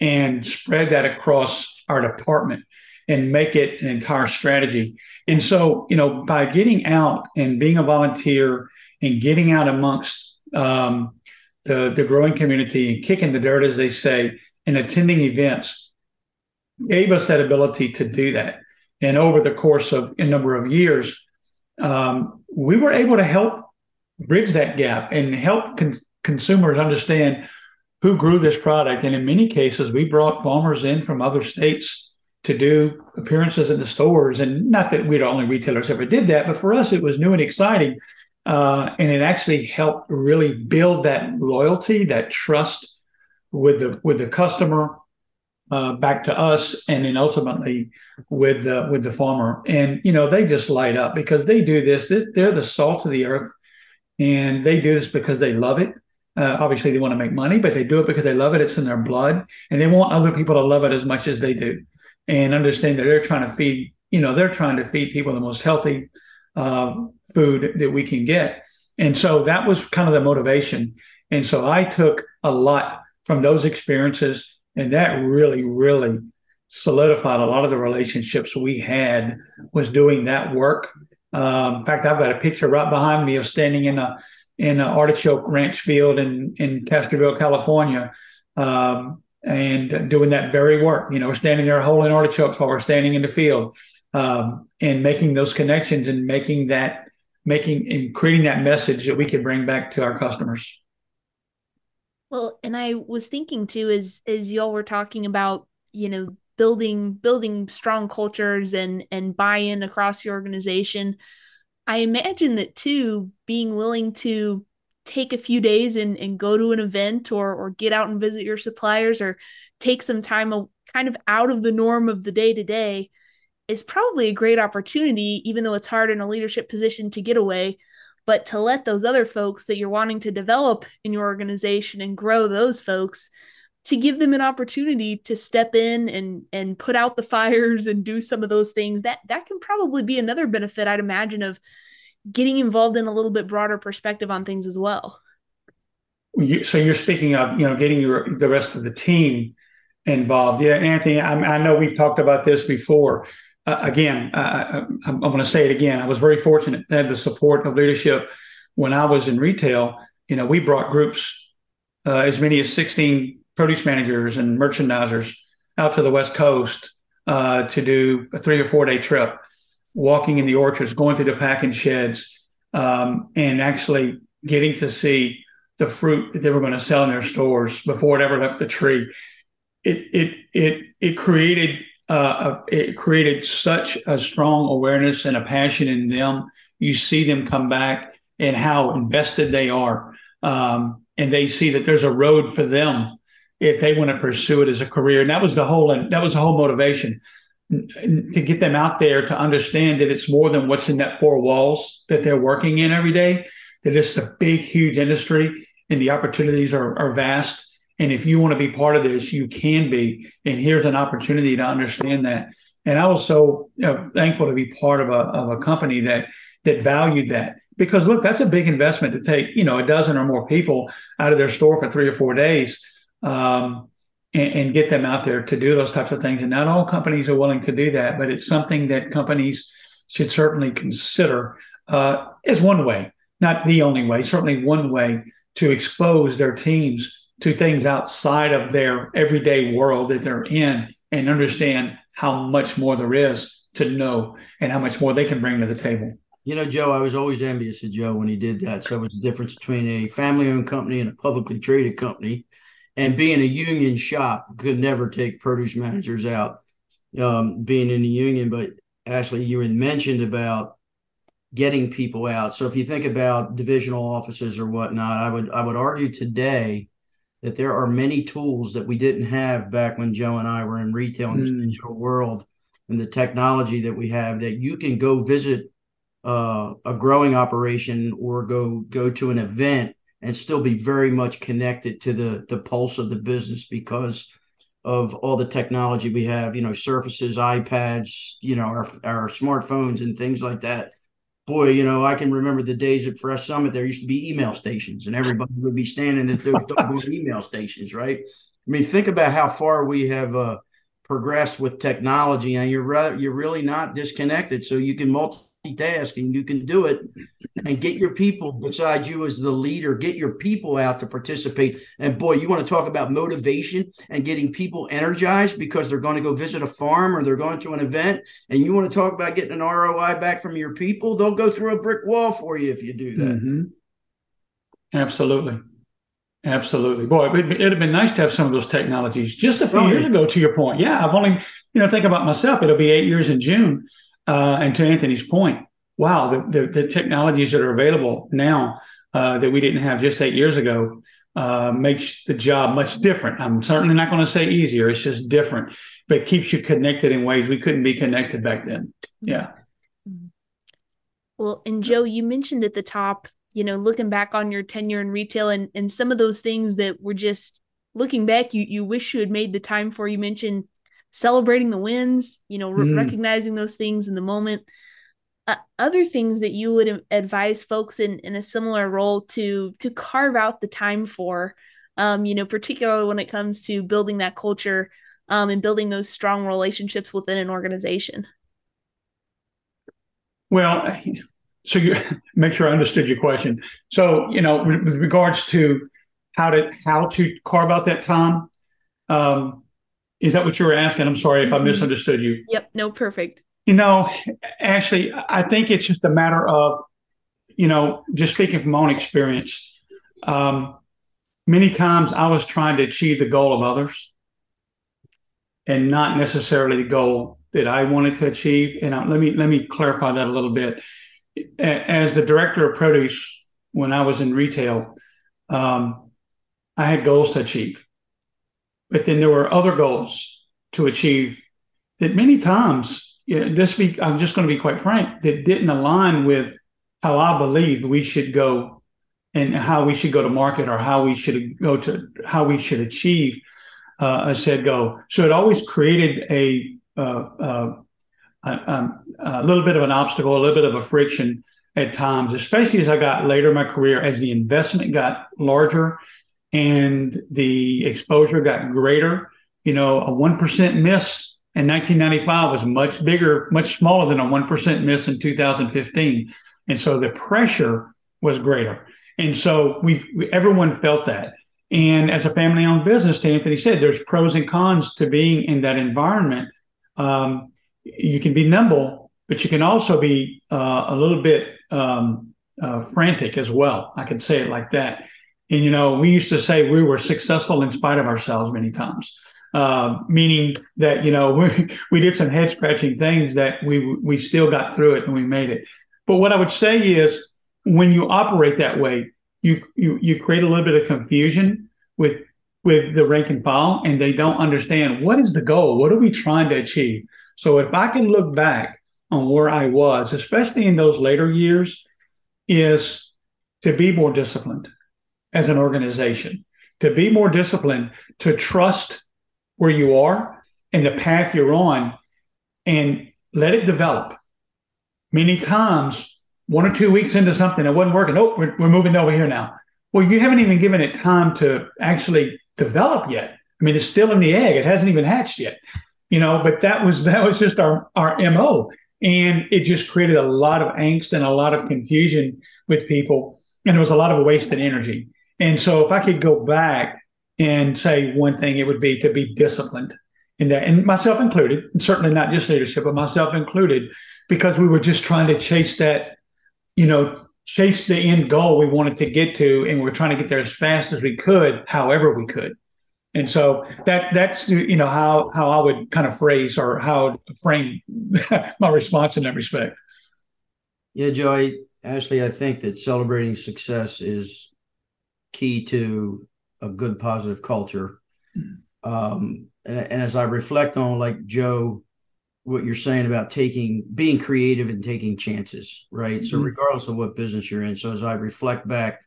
S2: and spread that across our department and make it an entire strategy. And so you know by getting out and being a volunteer and getting out amongst um, the, the growing community and kicking the dirt as they say and attending events gave us that ability to do that. And over the course of a number of years, um, we were able to help bridge that gap and help con- consumers understand who grew this product. And in many cases, we brought farmers in from other states to do appearances in the stores. And not that we're the only retailers ever did that, but for us, it was new and exciting. Uh, and it actually helped really build that loyalty, that trust with the with the customer uh, back to us, and then ultimately with the with the farmer. And you know, they just light up because they do this. this they're the salt of the earth, and they do this because they love it. Uh, obviously, they want to make money, but they do it because they love it. It's in their blood, and they want other people to love it as much as they do, and understand that they're trying to feed. You know, they're trying to feed people the most healthy uh, food that we can get, and so that was kind of the motivation. And so I took a lot from those experiences. And that really, really solidified a lot of the relationships we had was doing that work. Um, in fact, I've got a picture right behind me of standing in a in an artichoke ranch field in in Castroville, California, um, and doing that very work. You know, standing there holding artichokes while we're standing in the field, um, and making those connections and making that making and creating that message that we could bring back to our customers.
S1: Well, and I was thinking too, as as y'all were talking about, you know, building building strong cultures and and buy-in across the organization. I imagine that too, being willing to take a few days and, and go to an event or or get out and visit your suppliers or take some time kind of out of the norm of the day to day is probably a great opportunity, even though it's hard in a leadership position to get away but to let those other folks that you're wanting to develop in your organization and grow those folks to give them an opportunity to step in and and put out the fires and do some of those things that that can probably be another benefit i'd imagine of getting involved in a little bit broader perspective on things as well.
S2: So you're speaking of you know getting your the rest of the team involved. Yeah anthony I, I know we've talked about this before uh, again, I, am going to say it again. I was very fortunate to have the support of leadership when I was in retail. You know, we brought groups uh, as many as 16 produce managers and merchandisers out to the West Coast uh, to do a three or four day trip, walking in the orchards, going through the packing sheds, um, and actually getting to see the fruit that they were going to sell in their stores before it ever left the tree. It it it it created uh, it created such a strong awareness and a passion in them. You see them come back and how invested they are. Um, and they see that there's a road for them if they want to pursue it as a career. And that was the whole and that was the whole motivation to get them out there to understand that it's more than what's in that four walls that they're working in every day. That it's a big, huge industry, and the opportunities are, are vast. And if you want to be part of this, you can be. And here's an opportunity to understand that. And I was so thankful to be part of a, of a company that that valued that because look, that's a big investment to take you know a dozen or more people out of their store for three or four days. Um, and, and, get them out there to do those types of things. And not all companies are willing to do that, but it's something that companies should certainly consider uh, as one way, not the only way, certainly one way to expose their teams to things outside of their everyday world that they're in and understand how much more there is to know and how much more they can bring to the table.
S3: You know, Joe, I was always envious of Joe when he did that. So it was the difference between a family owned company and a publicly traded company and being a union shop could never take produce managers out um, being in the union but ashley you had mentioned about getting people out so if you think about divisional offices or whatnot i would i would argue today that there are many tools that we didn't have back when joe and i were in retail in this mm. digital world and the technology that we have that you can go visit uh, a growing operation or go go to an event and still be very much connected to the the pulse of the business because of all the technology we have, you know, surfaces, iPads, you know, our our smartphones and things like that. Boy, you know, I can remember the days at Fresh Summit. There used to be email stations, and everybody would be standing at those email stations, right? I mean, think about how far we have uh, progressed with technology, and you're re- you're really not disconnected. So you can multi task and you can do it and get your people besides you as the leader. Get your people out to participate. And boy you want to talk about motivation and getting people energized because they're going to go visit a farm or they're going to an event. And you want to talk about getting an roi back from your people? They'll go through a brick wall for you if you do that.
S2: Mm-hmm. absolutely. Absolutely, boy, it'd, it'd, have been nice to have some of those technologies just a few oh, years ago. To your point, yeah, I've only, you know, think about myself. It'll be eight years in June uh, and to Anthony's point, wow, the, the, the technologies that are available now uh, that we didn't have just eight years ago uh, makes the job much different. I'm certainly not going to say easier. It's just different, but keeps you connected in ways we couldn't be connected back then. Yeah.
S1: Well, and Joe, you mentioned at the top, you know, looking back on your tenure in retail and, and some of those things that were just looking back, you you wish you had made the time for. You mentioned celebrating the wins, you know, mm. recognizing those things in the moment. Uh, other things that you would advise folks in in a similar role to to carve out the time for, um, you know, particularly when it comes to building that culture um, and building those strong relationships within an organization.
S2: Well, so you make sure I understood your question. So, you know, with regards to how to how to carve out that time, um, is that what you were asking? I'm sorry if I mm-hmm. misunderstood you.
S1: Yep, no, perfect.
S2: You know, Ashley, I think it's just a matter of, you know, just speaking from my own experience. Um, many times I was trying to achieve the goal of others and not necessarily the goal that I wanted to achieve. And I, let me let me clarify that a little bit. As the director of produce, when I was in retail, um, I had goals to achieve but then there were other goals to achieve that many times, yeah, be, I'm just going to be quite frank, that didn't align with how I believe we should go and how we should go to market or how we should go to how we should achieve uh, a said goal. So it always created a, uh, uh, a, a little bit of an obstacle, a little bit of a friction at times, especially as I got later in my career, as the investment got larger and the exposure got greater. You know, a 1% miss in 1995 was much bigger, much smaller than a 1% miss in 2015. And so the pressure was greater. And so we, we everyone felt that. And as a family owned business, to Anthony said, there's pros and cons to being in that environment. Um, you can be nimble, but you can also be uh, a little bit um, uh, frantic as well. I can say it like that. And, you know, we used to say we were successful in spite of ourselves many times, uh, meaning that, you know, we, we did some head scratching things that we, we still got through it and we made it. But what I would say is when you operate that way, you, you, you create a little bit of confusion with, with the rank and file and they don't understand what is the goal? What are we trying to achieve? So if I can look back on where I was, especially in those later years, is to be more disciplined as an organization, to be more disciplined, to trust where you are and the path you're on and let it develop. Many times, one or two weeks into something that wasn't working, oh, we're, we're moving over here now. Well, you haven't even given it time to actually develop yet. I mean, it's still in the egg; it hasn't even hatched yet. You know, but that was that was just our our mo, and it just created a lot of angst and a lot of confusion with people, and there was a lot of wasted energy. And so, if I could go back and say one thing, it would be to be disciplined in that, and myself included, and certainly not just leadership, but myself included, because we were just trying to chase that, you know, chase the end goal we wanted to get to, and we we're trying to get there as fast as we could, however we could. And so that that's you know how how I would kind of phrase or how frame my response in that respect.
S3: Yeah, Joey, Ashley, I think that celebrating success is key to a good positive culture. Um, and, and as I reflect on like Joe what you're saying about taking being creative and taking chances, right? Mm-hmm. So regardless of what business you're in. So as I reflect back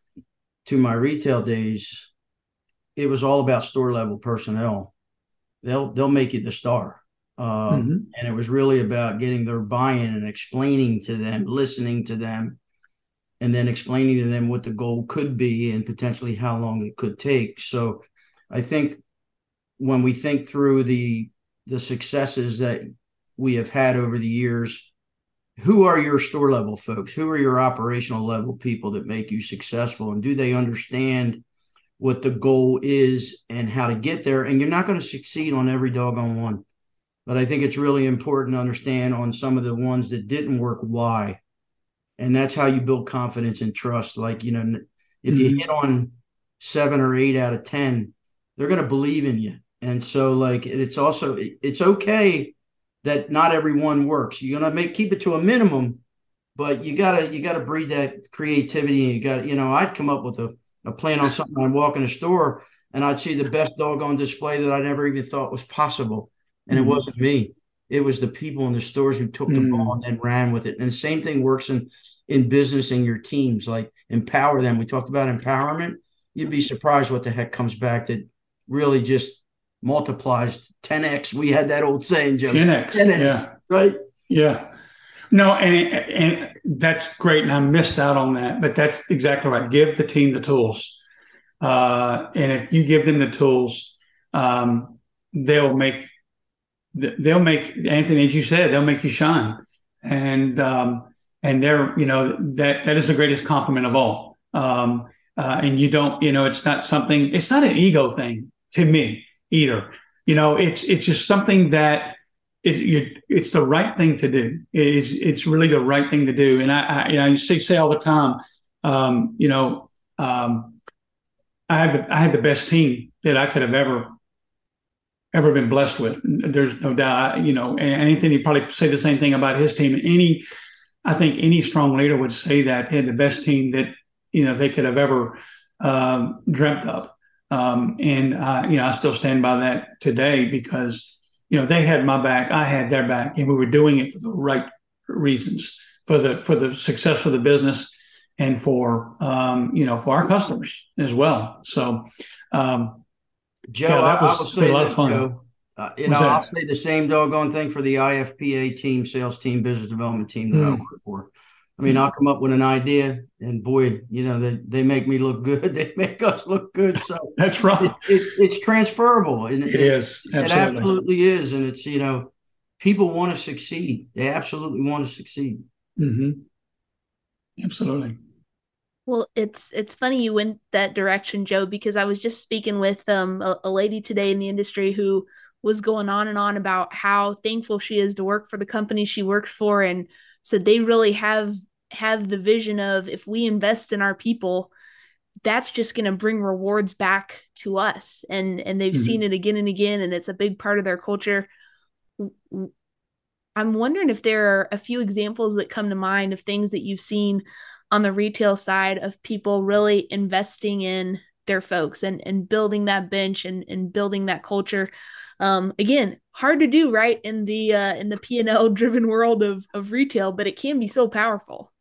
S3: to my retail days, it was all about store level personnel. They'll they'll make you the star. Um, mm-hmm. and it was really about getting their buy-in and explaining to them, listening to them, and then explaining to them what the goal could be and potentially how long it could take. So I think when we think through the the successes that we have had over the years who are your store level folks? Who are your operational level people that make you successful? And do they understand what the goal is and how to get there? And you're not going to succeed on every doggone one but i think it's really important to understand on some of the ones that didn't work why and that's how you build confidence and trust like you know if mm-hmm. you hit on seven or eight out of ten they're going to believe in you and so like it's also it's okay that not everyone works. You're gonna make keep it to a minimum, but you gotta you gotta breed that creativity. And you got you know I'd come up with a, a plan on something. I'd walk in a store and I'd see the best dog on display that I never even thought was possible, and mm-hmm. it wasn't me. It was the people in the stores who took the ball and then ran with it. And the same thing works in in business and your teams. Like empower them. We talked about empowerment. You'd be surprised what the heck comes back that really just multiplies 10x. We had that old saying, Joe.
S2: 10x. 10x, yeah.
S3: right?
S2: Yeah. No, and and that's great, and I missed out on that, but that's exactly right. Give the team the tools, uh, and if you give them the tools, um, they'll make they'll make Anthony, as you said, they'll make you shine, and um, and they're you know that that is the greatest compliment of all. Um, uh, and you don't, you know, it's not something, it's not an ego thing to me either. You know, it's it's just something that it, you, it's the right thing to do. It is it's really the right thing to do. And I, I you know, you say, say all the time, um, you know, um, I have I had the best team that I could have ever ever been blessed with. There's no doubt. You know, Anthony probably say the same thing about his team. And any, I think any strong leader would say that he had the best team that you know they could have ever um, dreamt of. Um, and uh, you know, I still stand by that today because you know they had my back, I had their back, and we were doing it for the right reasons for the for the success of the business and for um, you know for our customers as well. So, um,
S3: Joe, yeah, that was, I, was a lot of fun. Joe, uh, you know, I'll say the same doggone thing for the IFPA team, sales team, business development team that mm. I work for. I mean, I'll come up with an idea, and boy, you know, they, they make me look good. They make us look good. So
S2: that's right. It,
S3: it, it's transferable. And
S2: it, it is.
S3: Absolutely. It absolutely is. And it's, you know, people want to succeed. They absolutely want to succeed.
S2: Mm-hmm. Absolutely.
S1: Well, it's it's funny you went that direction, Joe, because I was just speaking with um a, a lady today in the industry who was going on and on about how thankful she is to work for the company she works for and said they really have have the vision of if we invest in our people that's just going to bring rewards back to us and and they've mm-hmm. seen it again and again and it's a big part of their culture i'm wondering if there are a few examples that come to mind of things that you've seen on the retail side of people really investing in their folks and and building that bench and and building that culture. Um, again hard to do right in the uh, in the p&l driven world of of retail but it can be so powerful.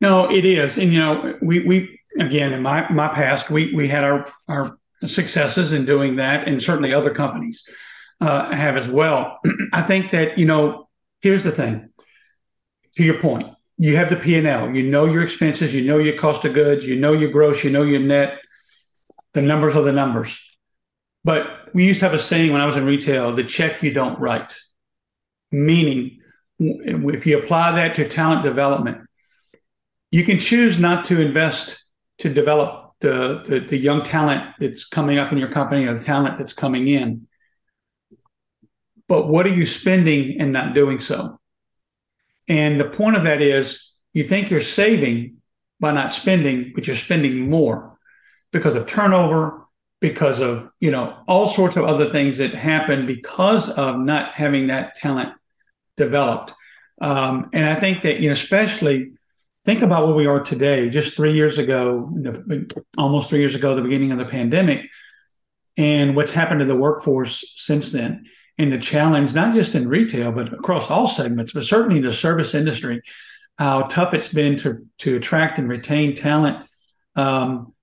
S2: No it is. And you know we we again in my my past we we had our our successes in doing that and certainly other companies uh, have as well. I think that you know here's the thing. To your point you have the p&l you know your expenses you know your cost of goods you know your gross you know your net the numbers are the numbers but we used to have a saying when I was in retail the check you don't write. Meaning, if you apply that to talent development, you can choose not to invest to develop the, the, the young talent that's coming up in your company or the talent that's coming in. But what are you spending and not doing so? And the point of that is you think you're saving by not spending, but you're spending more because of turnover, because of you know all sorts of other things that happen because of not having that talent developed. Um, and i think that you know especially think about where we are today. Just three years ago almost three years ago the beginning of the pandemic and what's happened to the workforce since then and the challenge not just in retail but across all segments but certainly the service industry how tough it's been to to attract and retain talent um,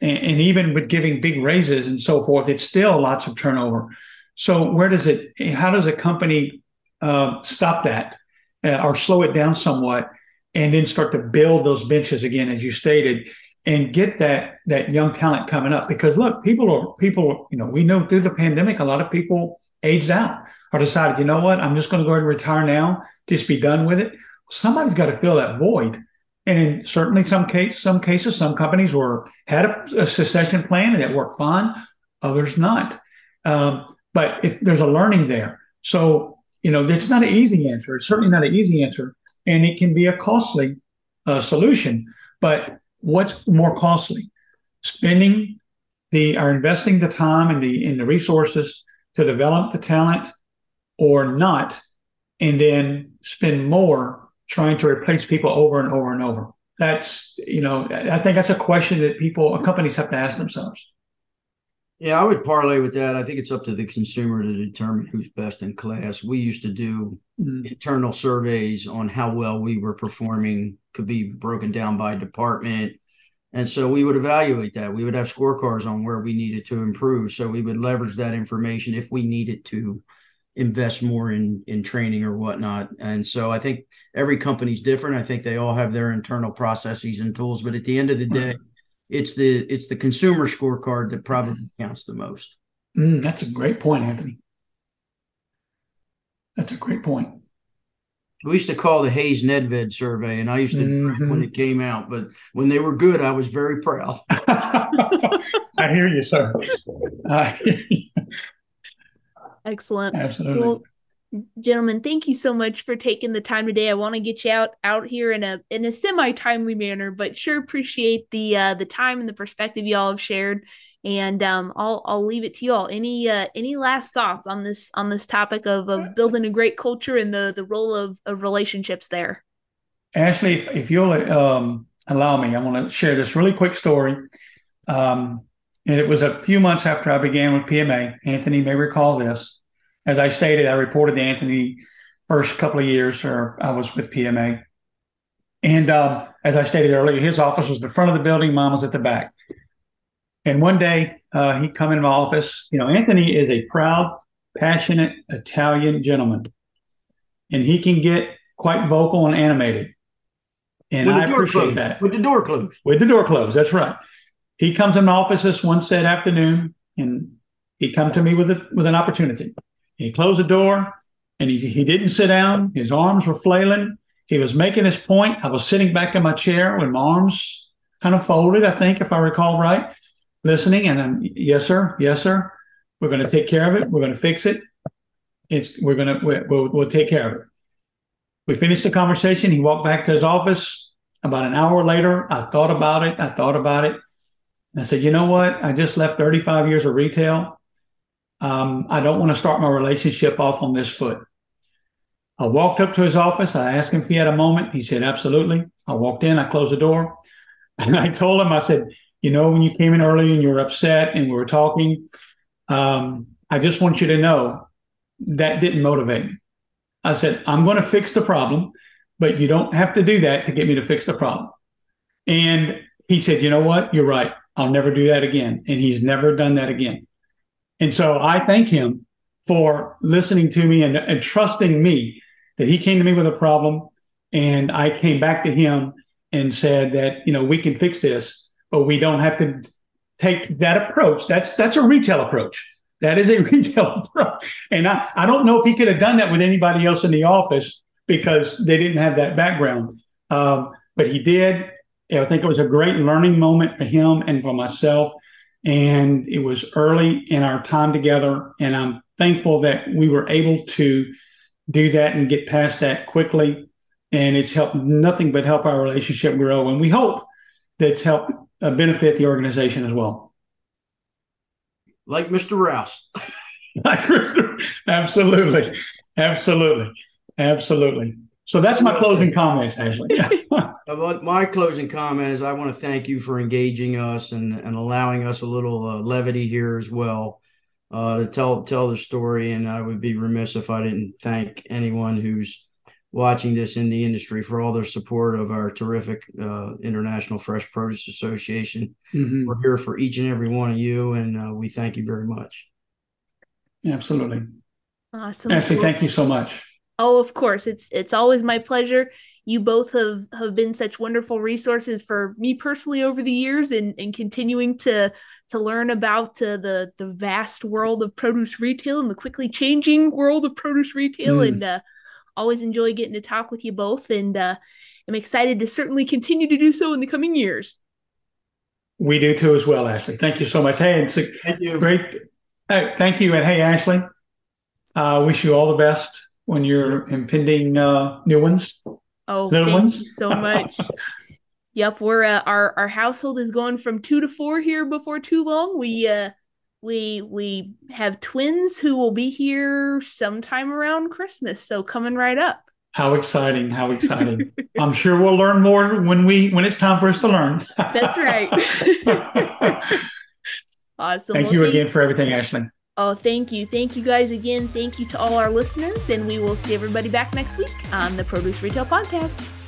S2: and, and even with giving big raises and so forth, it's still lots of turnover. So where does it? How does a company uh, stop that uh, or slow it down somewhat, and then start to build those benches again, as you stated, and get that that young talent coming up? Because look, people are people. You know, we know through the pandemic, a lot of people aged out or decided, you know what, I'm just going to go and retire now, just be done with it. Somebody's got to fill that void. And in certainly some case, some cases, some companies were had a, a plan and it worked fine. Others not. Um, but it, there's a learning there. So you know, it's not an easy answer. It's certainly not an easy answer, and it can be a costly uh, solution. But what's more costly? Spending the or investing the time and the in the resources to develop the talent, or not, and then spend more trying to replace people over and over and over? That's, you know, I think that's a question that people, companies have to ask themselves.
S3: Yeah, I would parlay with that. I think it's up to the consumer to determine who's best in class. We used to do mm-hmm. internal surveys on how well we were performing, could be broken down by department. And so we would evaluate that. We would have scorecards on where we needed to improve. So we would leverage that information if we needed to invest more in in training or whatnot. And so I think every company's different. I think they all have their internal processes and tools, but at the end of the day, it's the it's the consumer scorecard that probably counts the most.
S2: Mm, that's a great point, Anthony. That's a great point.
S3: We used to call the Hayes Nedved survey, and I used to mm-hmm. when it came out. But when they were good, I was very proud.
S2: I hear you, sir. I hear you.
S1: Excellent.
S2: Absolutely. Well,
S1: gentlemen, thank you so much for taking the time today. I want to get you out out here in a in a semi timely manner, but sure appreciate the uh, the time and the perspective y'all have shared. And um, I'll I'll leave it to you all. Any uh, any last thoughts on this on this topic of of building a great culture and the the role of of relationships there?
S2: Ashley, if, if you'll um, allow me, I want to share this really quick story. Um, and it was a few months after I began with PMA. Anthony may recall this. As I stated, I reported to Anthony first couple of years, or I was with PMA. And um, as I stated earlier, his office was the front of the building, mine was at the back. And one day uh, he come in my office. You know, Anthony is a proud, passionate Italian gentleman, and he can get quite vocal and animated. And I appreciate
S3: closed.
S2: that.
S3: With the door closed.
S2: With the door closed. That's right he comes in my office this one said afternoon and he come to me with a with an opportunity. He closed the door and he, he didn't sit down. His arms were flailing. He was making his point. I was sitting back in my chair with my arms kind of folded, I think, if I recall right, listening. And I'm, yes, sir. Yes, sir. We're going to take care of it. We're going to fix it. It's, we're going to, we'll, we'll take care of it. We finished the conversation. He walked back to his office. About an hour later, I thought about it. I thought about it. And I said, you know what? I just left 35 years of retail. Um, I don't want to start my relationship off on this foot. I walked up to his office. I asked him if he had a moment. He said, absolutely. I walked in, I closed the door, and I told him, I said, you know, when you came in early and you were upset and we were talking, um, I just want you to know that didn't motivate me. I said, I'm going to fix the problem, but you don't have to do that to get me to fix the problem. And he said, You know what? You're right. I'll never do that again. And he's never done that again. And so I thank him for listening to me and, and trusting me that he came to me with a problem. And I came back to him and said that, you know, we can fix this, but we don't have to take that approach. That's that's a retail approach. That is a retail approach. And I, I don't know if he could have done that with anybody else in the office because they didn't have that background. Um, but he did. I think it was a great learning moment for him and for myself. And it was early in our time together. And I'm thankful that we were able to do that and get past that quickly. And it's helped nothing but help our relationship grow. And we hope that's helped uh, benefit the organization as well.
S3: Like Mr. Rouse.
S2: absolutely. Absolutely. Absolutely. So that's my closing comments, Ashley.
S3: my closing comment is I want to thank you for engaging us and, and allowing us a little uh, levity here as well uh, to tell tell the story. And I would be remiss if I didn't thank anyone who's watching this in the industry for all their support of our terrific uh, International Fresh Produce Association. Mm-hmm. We're here for each and every one of you, and uh, we thank you very much.
S2: Absolutely.
S1: Awesome.
S2: Ashley, thank you so much.
S1: Oh, of course. It's it's always my pleasure. You both have have been such wonderful resources for me personally over the years and, and continuing to to learn about uh, the the vast world of produce retail and the quickly changing world of produce retail mm. and uh, always enjoy getting to talk with you both and uh, I'm excited to certainly continue to do so in the coming years.
S2: We do too as well, Ashley. Thank you so much. Hey, it's a thank you. great. Hey, thank you. And hey, Ashley, I uh, wish you all the best when you're impending uh, new ones.
S1: Oh, little thank ones. you so much. yep, we're uh, our our household is going from two to four here before too long. We uh we we have twins who will be here sometime around Christmas, so coming right up.
S2: How exciting! How exciting! I'm sure we'll learn more when we when it's time for us to learn.
S1: That's right. awesome.
S2: Thank well, you thank- again for everything, Ashley.
S1: Oh, thank you. Thank you guys again. Thank you to all our listeners, and we will see everybody back next week on the Produce Retail Podcast.